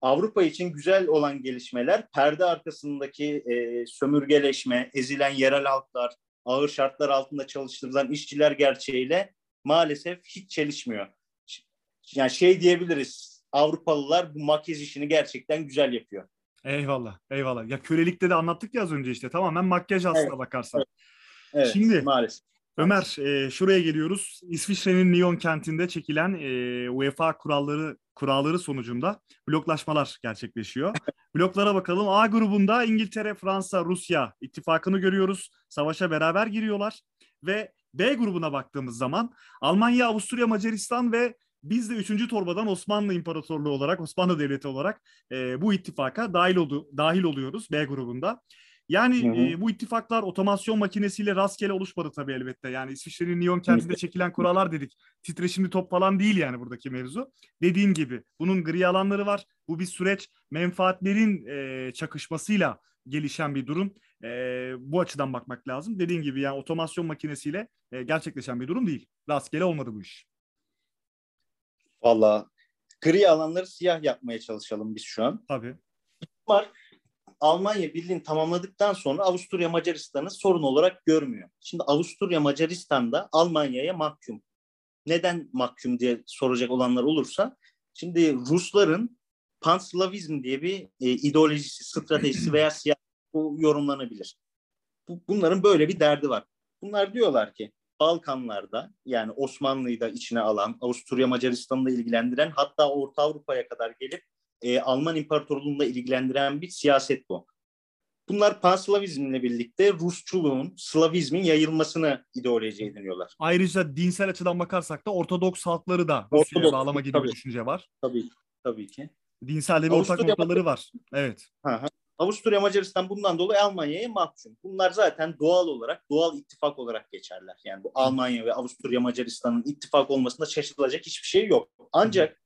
Avrupa için güzel olan gelişmeler perde arkasındaki e, sömürgeleşme, ezilen yerel halklar, ağır şartlar altında çalıştırılan işçiler gerçeğiyle maalesef hiç çelişmiyor. Yani şey diyebiliriz. Avrupalılar bu makyaj işini gerçekten güzel yapıyor. Eyvallah, eyvallah. Ya kölelikte de anlattık ya az önce işte. Tamamen makyaj aslına evet, bakarsan. Evet, evet Şimdi maalesef. Ömer e, şuraya geliyoruz. İsviçre'nin Lyon kentinde çekilen e, UEFA kuralları kuralları sonucunda bloklaşmalar gerçekleşiyor. (laughs) Bloklara bakalım. A grubunda İngiltere, Fransa, Rusya ittifakını görüyoruz. Savaşa beraber giriyorlar ve B grubuna baktığımız zaman Almanya, Avusturya, Macaristan ve biz de üçüncü torbadan Osmanlı İmparatorluğu olarak, Osmanlı Devleti olarak e, bu ittifaka dahil, oldu, dahil oluyoruz B grubunda. Yani hı hı. E, bu ittifaklar otomasyon makinesiyle rastgele oluşmadı tabii elbette. Yani İsviçre'nin Lyon kentinde çekilen kurallar dedik. Titreşimli top falan değil yani buradaki mevzu. Dediğim gibi bunun gri alanları var. Bu bir süreç menfaatlerin e, çakışmasıyla gelişen bir durum. E, bu açıdan bakmak lazım. Dediğim gibi yani otomasyon makinesiyle e, gerçekleşen bir durum değil. Rastgele olmadı bu iş. Valla gri alanları siyah yapmaya çalışalım biz şu an. Tabii. Var. Almanya Birliği'ni tamamladıktan sonra Avusturya Macaristan'ı sorun olarak görmüyor. Şimdi Avusturya Macaristan'da Almanya'ya mahkum. Neden mahkum diye soracak olanlar olursa şimdi Rusların panslavizm diye bir e, ideolojisi, stratejisi veya siyasi yorumlanabilir. Bu, bunların böyle bir derdi var. Bunlar diyorlar ki Balkanlarda yani Osmanlı'yı da içine alan, Avusturya Macaristan'ı da ilgilendiren hatta Orta Avrupa'ya kadar gelip e, Alman İmparatorluğu'nda ilgilendiren bir siyaset bu. Bunlar panslavizmle birlikte Rusçuluğun, Slavizmin yayılmasını ideoloji ediniyorlar. Ayrıca dinsel açıdan bakarsak da Ortodoks halkları da Rusya'ya bağlama gibi bir düşünce var. Tabii, tabii ki. Dinsel bir ortak noktaları var. Evet. Hı hı. Avusturya Macaristan bundan dolayı Almanya'ya mahkum. Bunlar zaten doğal olarak, doğal ittifak olarak geçerler. Yani bu Almanya ve Avusturya Macaristan'ın ittifak olmasında şaşırılacak hiçbir şey yok. Ancak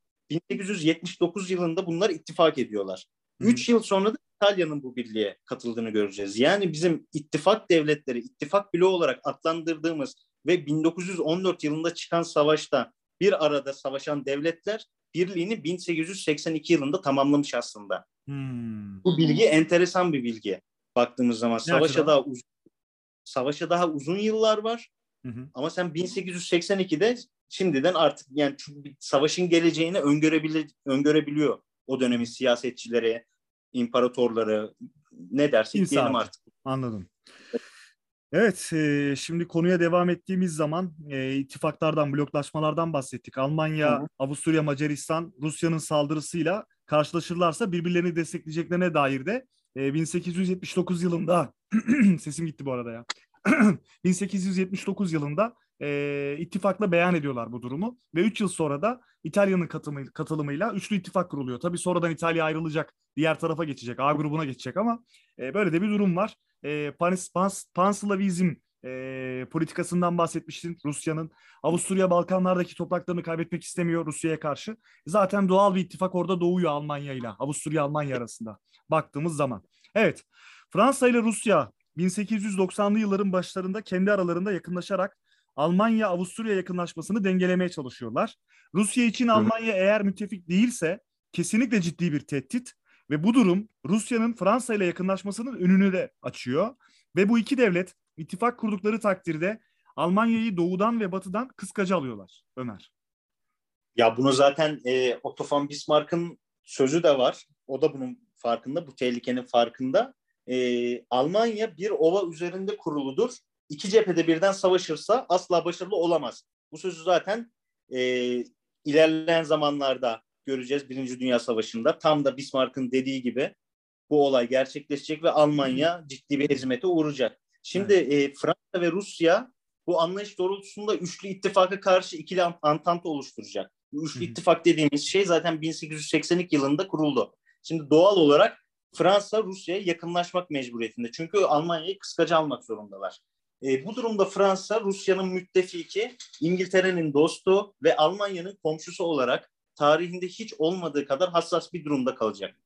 1879 yılında bunlar ittifak ediyorlar. Üç yıl sonra da İtalya'nın bu birliğe katıldığını göreceğiz. Yani bizim ittifak devletleri, ittifak bloğu olarak adlandırdığımız ve 1914 yılında çıkan savaşta bir arada savaşan devletler birliğini 1882 yılında tamamlamış aslında. Hmm. Bu bilgi enteresan bir bilgi. Baktığımız zaman savaşa daha uzun savaşa daha uzun yıllar var. Hı hı. Ama sen 1882'de şimdiden artık yani savaşın geleceğini öngörebilir, öngörebiliyor o dönemin siyasetçileri, imparatorları ne dersek İnsan. diyelim artık. Anladım. Evet, e, şimdi konuya devam ettiğimiz zaman e, ittifaklardan, bloklaşmalardan bahsettik. Almanya, Hı-hı. Avusturya, Macaristan Rusya'nın saldırısıyla karşılaşırlarsa birbirlerini destekleyeceklerine dair de e, 1879 yılında (clears throat) sesim gitti bu arada ya. (clears throat) 1879 yılında e, ittifakla beyan ediyorlar bu durumu ve 3 yıl sonra da İtalya'nın katılımı, katılımıyla üçlü ittifak kuruluyor. Tabii sonradan İtalya ayrılacak, diğer tarafa geçecek, A grubuna geçecek ama e, böyle de bir durum var. E, Panis, Pans, Panslavizm e, politikasından bahsetmiştin Rusya'nın. Avusturya Balkanlardaki topraklarını kaybetmek istemiyor Rusya'ya karşı. Zaten doğal bir ittifak orada doğuyor Almanya ile Avusturya Almanya arasında baktığımız zaman. Evet Fransa ile Rusya 1890'lı yılların başlarında kendi aralarında yakınlaşarak Almanya Avusturya yakınlaşmasını dengelemeye çalışıyorlar. Rusya için Almanya eğer müttefik değilse kesinlikle ciddi bir tehdit ve bu durum Rusya'nın Fransa ile yakınlaşmasının önünü de açıyor ve bu iki devlet ittifak kurdukları takdirde Almanya'yı doğudan ve batıdan kıskaca alıyorlar Ömer. Ya bunu zaten e, Otto von Bismarck'ın sözü de var. O da bunun farkında, bu tehlikenin farkında. E, Almanya bir ova üzerinde kuruludur. İki cephede birden savaşırsa asla başarılı olamaz. Bu sözü zaten e, ilerleyen zamanlarda göreceğiz Birinci Dünya Savaşı'nda. Tam da Bismarck'ın dediği gibi bu olay gerçekleşecek ve Almanya ciddi bir hezimete uğrayacak. Şimdi evet. e, Fransa ve Rusya bu anlayış doğrultusunda üçlü ittifaka karşı ikili antante oluşturacak. Bu üçlü Hı-hı. ittifak dediğimiz şey zaten 1882 yılında kuruldu. Şimdi doğal olarak Fransa Rusya'ya yakınlaşmak mecburiyetinde. Çünkü Almanya'yı kıskaca almak zorundalar. E, bu durumda Fransa Rusya'nın müttefiki, İngiltere'nin dostu ve Almanya'nın komşusu olarak tarihinde hiç olmadığı kadar hassas bir durumda kalacak.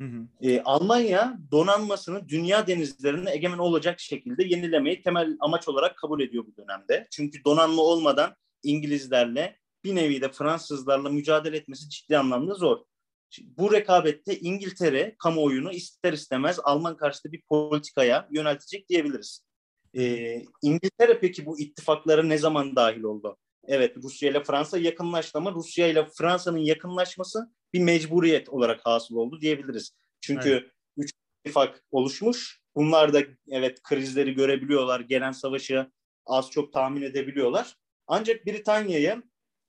Hı hı. E, Almanya donanmasını dünya denizlerine egemen olacak şekilde yenilemeyi temel amaç olarak kabul ediyor bu dönemde. Çünkü donanma olmadan İngilizlerle bir nevi de Fransızlarla mücadele etmesi ciddi anlamda zor. Bu rekabette İngiltere kamuoyunu ister istemez Alman karşıtı bir politikaya yöneltecek diyebiliriz. Ee, İngiltere peki bu ittifaklara ne zaman dahil oldu? Evet Rusya ile Fransa yakınlaştı ama Rusya ile Fransa'nın yakınlaşması bir mecburiyet olarak hasıl oldu diyebiliriz. Çünkü evet. üç ittifak oluşmuş. Bunlar da evet krizleri görebiliyorlar. Gelen savaşı az çok tahmin edebiliyorlar. Ancak Britanya'ya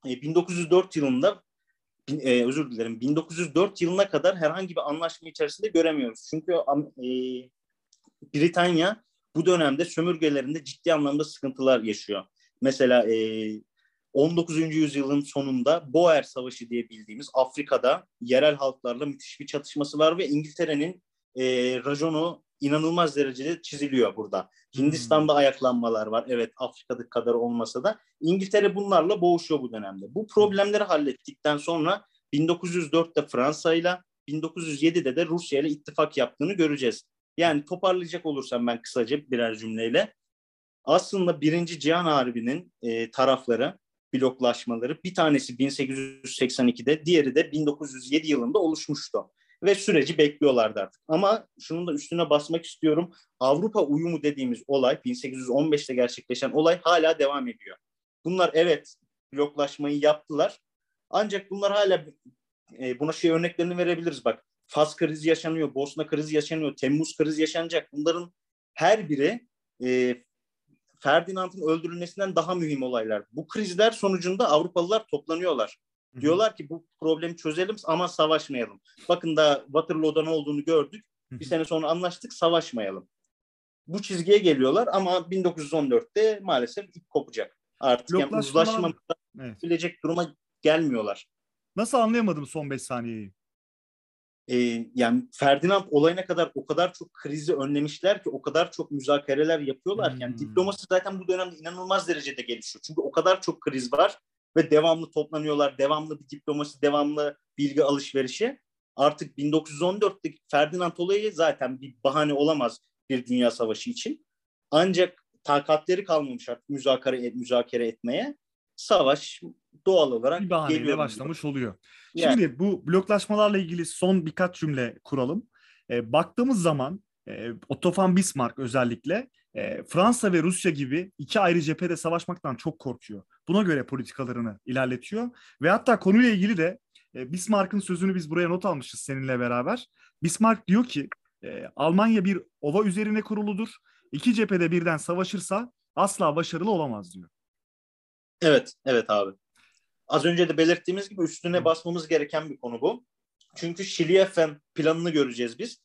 1904 e, e, özür dilerim 1904 yılına kadar herhangi bir anlaşma içerisinde göremiyoruz. Çünkü e, Britanya bu dönemde sömürgelerinde ciddi anlamda sıkıntılar yaşıyor. Mesela e, 19. yüzyılın sonunda Boer Savaşı diye bildiğimiz Afrika'da yerel halklarla müthiş bir çatışması var ve İngiltere'nin e, rajonu inanılmaz derecede çiziliyor burada. Hindistan'da hmm. ayaklanmalar var. Evet Afrika'daki kadar olmasa da İngiltere bunlarla boğuşuyor bu dönemde. Bu problemleri hallettikten sonra 1904'te Fransa ile 1907'de de Rusya ile ittifak yaptığını göreceğiz. Yani toparlayacak olursam ben kısaca birer cümleyle aslında Birinci Cihan Harbi'nin e, tarafları bloklaşmaları bir tanesi 1882'de diğeri de 1907 yılında oluşmuştu ve süreci bekliyorlardı artık. Ama şunun da üstüne basmak istiyorum. Avrupa uyumu dediğimiz olay 1815'te gerçekleşen olay hala devam ediyor. Bunlar evet bloklaşmayı yaptılar. Ancak bunlar hala e, buna şey örneklerini verebiliriz bak. Fas krizi yaşanıyor, Bosna krizi yaşanıyor, Temmuz krizi yaşanacak. Bunların her biri e, Ferdinand'ın öldürülmesinden daha mühim olaylar. Bu krizler sonucunda Avrupalılar toplanıyorlar. Hı-hı. Diyorlar ki bu problemi çözelim ama savaşmayalım. Bakın da Waterloo'da ne olduğunu gördük. Hı-hı. Bir sene sonra anlaştık savaşmayalım. Bu çizgiye geliyorlar ama 1914'te maalesef ip kopacak. Artık yani uzlaşma evet. bilecek duruma gelmiyorlar. Nasıl anlayamadım son 5 saniyeyi? e, yani Ferdinand olayına kadar o kadar çok krizi önlemişler ki o kadar çok müzakereler yapıyorlar hmm. yani diplomasi zaten bu dönemde inanılmaz derecede gelişiyor. Çünkü o kadar çok kriz var ve devamlı toplanıyorlar, devamlı bir diplomasi, devamlı bilgi alışverişi. Artık 1914'te Ferdinand olayı zaten bir bahane olamaz bir dünya savaşı için. Ancak takatleri kalmamış artık müzakere, müzakere etmeye. Savaş doğal olarak bir bahaneyle başlamış oluyor. Şimdi yani. bu bloklaşmalarla ilgili son birkaç cümle kuralım. E, baktığımız zaman e, Otto von Bismarck özellikle e, Fransa ve Rusya gibi iki ayrı cephede savaşmaktan çok korkuyor. Buna göre politikalarını ilerletiyor ve hatta konuyla ilgili de e, Bismarck'ın sözünü biz buraya not almışız seninle beraber. Bismarck diyor ki e, Almanya bir ova üzerine kuruludur. İki cephede birden savaşırsa asla başarılı olamaz diyor. Evet, evet abi. Az önce de belirttiğimiz gibi üstüne basmamız gereken bir konu bu. Çünkü Schlieffen planını göreceğiz biz.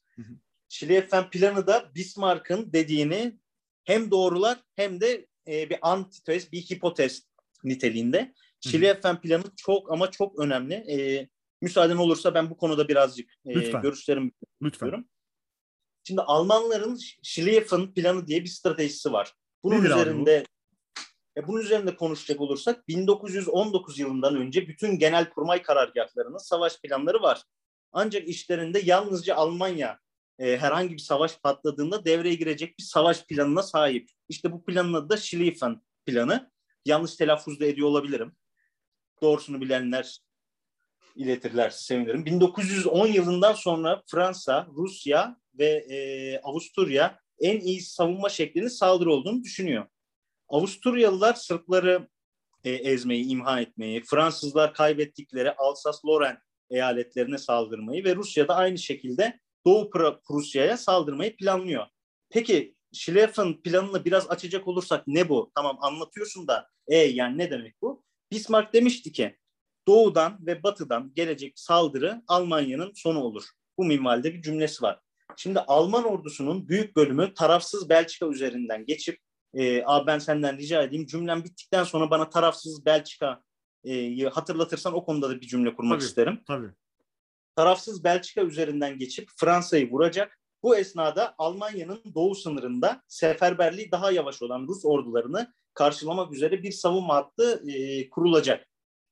Schlieffen planı da Bismarck'ın dediğini hem doğrular hem de e, bir antitez, bir hipotez niteliğinde. Schlieffen planı çok ama çok önemli. E, müsaaden olursa ben bu konuda birazcık e, Lütfen. görüşlerimi Lütfen. Şimdi Almanların Schlieffen planı diye bir stratejisi var. Bunun Nedir üzerinde e bunun üzerinde konuşacak olursak 1919 yılından önce bütün genel kurmay karargahlarının savaş planları var. Ancak işlerinde yalnızca Almanya e, herhangi bir savaş patladığında devreye girecek bir savaş planına sahip. İşte bu planın adı da Schlieffen planı. Yanlış telaffuz da ediyor olabilirim. Doğrusunu bilenler iletirler sevinirim. 1910 yılından sonra Fransa, Rusya ve e, Avusturya en iyi savunma şeklinin saldırı olduğunu düşünüyor. Avusturyalılar Sırpları e, ezmeyi, imha etmeyi, Fransızlar kaybettikleri Alsas-Lorraine eyaletlerine saldırmayı ve Rusya da aynı şekilde Doğu Prusya'ya saldırmayı planlıyor. Peki Schlieffen planını biraz açacak olursak ne bu? Tamam anlatıyorsun da e yani ne demek bu? Bismarck demişti ki doğudan ve batıdan gelecek saldırı Almanya'nın sonu olur. Bu minvalde bir cümlesi var. Şimdi Alman ordusunun büyük bölümü tarafsız Belçika üzerinden geçip e, abi ben senden rica edeyim cümlem bittikten sonra bana tarafsız Belçika e, hatırlatırsan o konuda da bir cümle kurmak tabii, isterim. Tabii. Tarafsız Belçika üzerinden geçip Fransa'yı vuracak. Bu esnada Almanya'nın doğu sınırında seferberliği daha yavaş olan Rus ordularını karşılamak üzere bir savunma hattı e, kurulacak.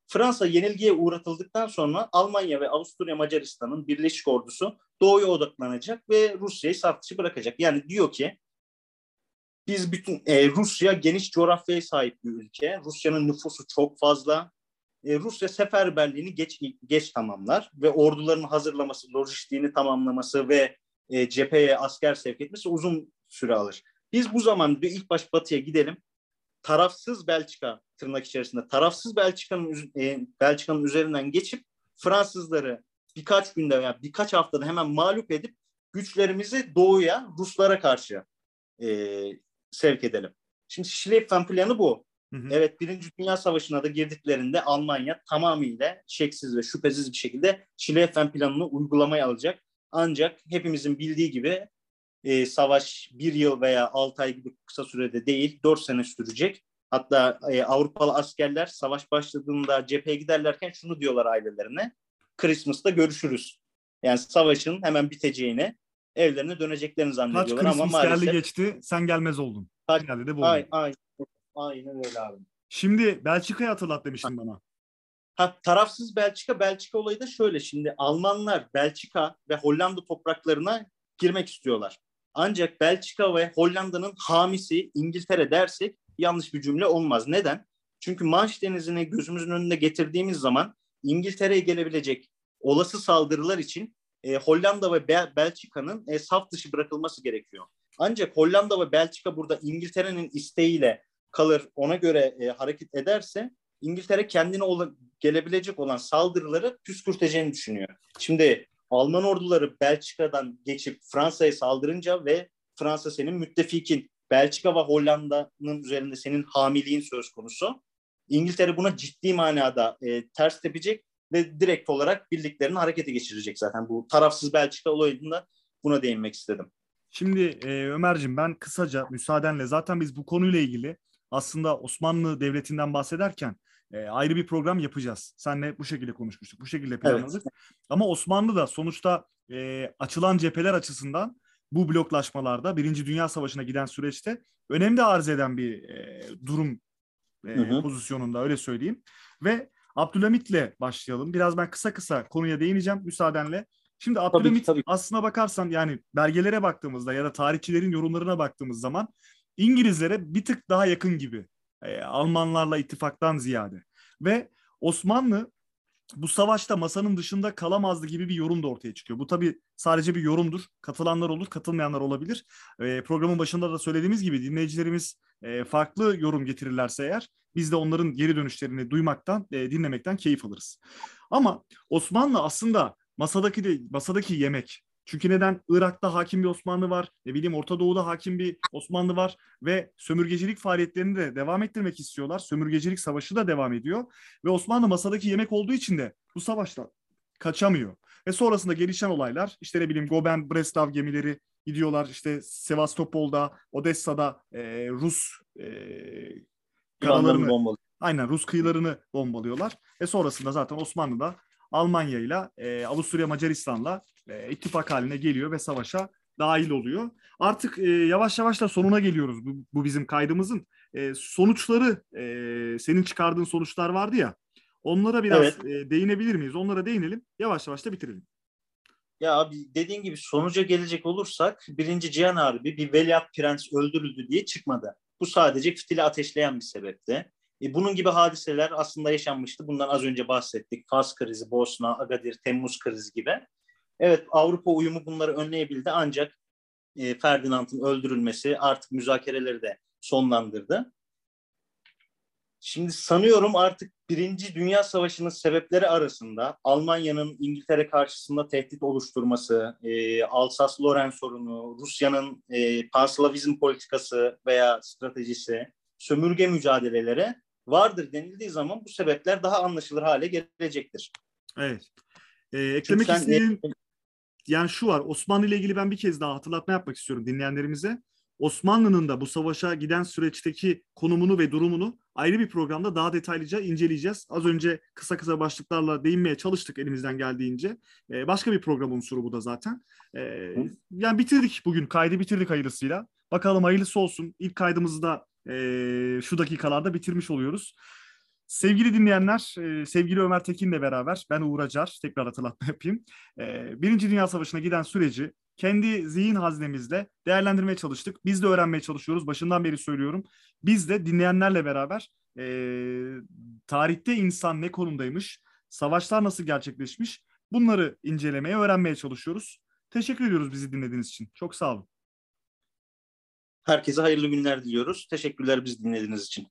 Fransa yenilgiye uğratıldıktan sonra Almanya ve Avusturya Macaristan'ın birleşik ordusu doğuya odaklanacak ve Rusya'yı saf dışı bırakacak. Yani diyor ki biz bütün e, Rusya geniş coğrafyaya sahip bir ülke. Rusya'nın nüfusu çok fazla. E, Rusya seferberliğini geç geç tamamlar ve orduların hazırlaması, lojistiğini tamamlaması ve e, cepheye asker sevk etmesi uzun süre alır. Biz bu zaman bir ilk baş batıya gidelim. Tarafsız Belçika tırnak içerisinde tarafsız Belçika'nın e, Belçika'nın üzerinden geçip Fransızları birkaç günde veya birkaç haftada hemen mağlup edip güçlerimizi doğuya Ruslara karşı e, sevk edelim. Şimdi Schlieffen planı bu. Hı hı. Evet Birinci Dünya Savaşı'na da girdiklerinde Almanya tamamıyla şeksiz ve şüphesiz bir şekilde Schlieffen planını uygulamaya alacak. Ancak hepimizin bildiği gibi e, savaş bir yıl veya altı ay gibi kısa sürede değil dört sene sürecek. Hatta e, Avrupalı askerler savaş başladığında cepheye giderlerken şunu diyorlar ailelerine. Christmas'ta görüşürüz. Yani savaşın hemen biteceğini, evlerine döneceklerini zannediyorlar Kaç ama maalesef geçti, sen gelmez oldun. Kaç, de bu ay, ay, aynen öyle abi. Şimdi Belçika'yı hatırlat demiştin bana. Ha, tarafsız Belçika, Belçika olayı da şöyle. Şimdi Almanlar Belçika ve Hollanda topraklarına girmek istiyorlar. Ancak Belçika ve Hollanda'nın hamisi İngiltere dersek yanlış bir cümle olmaz. Neden? Çünkü Manş Denizi'ni gözümüzün önünde getirdiğimiz zaman İngiltere'ye gelebilecek olası saldırılar için e, Hollanda ve Bel- Belçika'nın e, saf dışı bırakılması gerekiyor. Ancak Hollanda ve Belçika burada İngiltere'nin isteğiyle kalır, ona göre e, hareket ederse İngiltere kendine olan, gelebilecek olan saldırıları püskürteceğini düşünüyor. Şimdi Alman orduları Belçika'dan geçip Fransa'ya saldırınca ve Fransa senin müttefikin Belçika ve Hollanda'nın üzerinde senin hamiliğin söz konusu. İngiltere buna ciddi manada e, ters tepecek ve direkt olarak birliklerini harekete geçirecek zaten. Bu tarafsız Belçika olayında buna değinmek istedim. Şimdi e, Ömer'cim ben kısaca müsaadenle zaten biz bu konuyla ilgili aslında Osmanlı Devleti'nden bahsederken e, ayrı bir program yapacağız. Senle bu şekilde konuşmuştuk. Bu şekilde planladık. Evet. Ama Osmanlı da sonuçta e, açılan cepheler açısından bu bloklaşmalarda Birinci Dünya Savaşı'na giden süreçte önemli arz eden bir e, durum e, hı hı. pozisyonunda öyle söyleyeyim. Ve Abdülhamit'le başlayalım. Biraz ben kısa kısa konuya değineceğim müsaadenle. Şimdi Abdülhamit tabii, tabii. aslına bakarsan yani belgelere baktığımızda ya da tarihçilerin yorumlarına baktığımız zaman İngilizlere bir tık daha yakın gibi. E, Almanlarla ittifaktan ziyade. Ve Osmanlı bu savaşta masanın dışında kalamazdı gibi bir yorum da ortaya çıkıyor. Bu tabii sadece bir yorumdur. Katılanlar olur, katılmayanlar olabilir. E, programın başında da söylediğimiz gibi dinleyicilerimiz e, farklı yorum getirirlerse eğer biz de onların geri dönüşlerini duymaktan, e, dinlemekten keyif alırız. Ama Osmanlı aslında masadaki de masadaki yemek çünkü neden? Irak'ta hakim bir Osmanlı var. Ne bileyim Orta Doğu'da hakim bir Osmanlı var ve sömürgecilik faaliyetlerini de devam ettirmek istiyorlar. Sömürgecilik savaşı da devam ediyor ve Osmanlı masadaki yemek olduğu için de bu savaşta kaçamıyor. Ve sonrasında gelişen olaylar işte ne bileyim Goben, Breslav gemileri gidiyorlar işte Sevastopol'da, Odessa'da e, Rus e, karalarını, aynen Rus kıyılarını bombalıyorlar. Ve sonrasında zaten Osmanlı da Almanya ile Avusturya Macaristan'la e, ittifak haline geliyor ve savaşa dahil oluyor. Artık e, yavaş yavaş da sonuna geliyoruz bu, bu bizim kaydımızın. E, sonuçları e, senin çıkardığın sonuçlar vardı ya. Onlara biraz evet. e, değinebilir miyiz? Onlara değinelim. Yavaş yavaş da bitirelim. Ya abi dediğin gibi sonuca gelecek olursak birinci Cihan Harbi bir veliaht prens öldürüldü diye çıkmadı. Bu sadece fitili ateşleyen bir sebepti. E, bunun gibi hadiseler aslında yaşanmıştı. Bundan az önce bahsettik. Fas krizi, Bosna, Agadir, Temmuz krizi gibi. Evet Avrupa uyumu bunları önleyebildi ancak e, Ferdinand'ın öldürülmesi artık müzakereleri de sonlandırdı. Şimdi sanıyorum artık Birinci Dünya Savaşı'nın sebepleri arasında Almanya'nın İngiltere karşısında tehdit oluşturması, e, Alsas-Loren sorunu, Rusya'nın e, panslavizm politikası veya stratejisi, sömürge mücadeleleri vardır denildiği zaman bu sebepler daha anlaşılır hale gelecektir. Evet. Ee, eklemek sen- istediğim yani şu var. Osmanlı ile ilgili ben bir kez daha hatırlatma yapmak istiyorum dinleyenlerimize. Osmanlı'nın da bu savaşa giden süreçteki konumunu ve durumunu ayrı bir programda daha detaylıca inceleyeceğiz. Az önce kısa kısa başlıklarla değinmeye çalıştık elimizden geldiğince. Ee, başka bir program unsuru bu da zaten. Ee, yani bitirdik bugün. Kaydı bitirdik hayırlısıyla. Bakalım hayırlısı olsun. İlk kaydımızı da e, şu dakikalarda bitirmiş oluyoruz. Sevgili dinleyenler, e, sevgili Ömer Tekin'le beraber ben Uğur Acar, tekrar hatırlatma yapayım. E, Birinci Dünya Savaşı'na giden süreci kendi zihin haznemizle değerlendirmeye çalıştık. Biz de öğrenmeye çalışıyoruz. Başından beri söylüyorum. Biz de dinleyenlerle beraber e, tarihte insan ne konumdaymış, savaşlar nasıl gerçekleşmiş bunları incelemeye, öğrenmeye çalışıyoruz. Teşekkür ediyoruz bizi dinlediğiniz için. Çok sağ olun. Herkese hayırlı günler diliyoruz. Teşekkürler bizi dinlediğiniz için.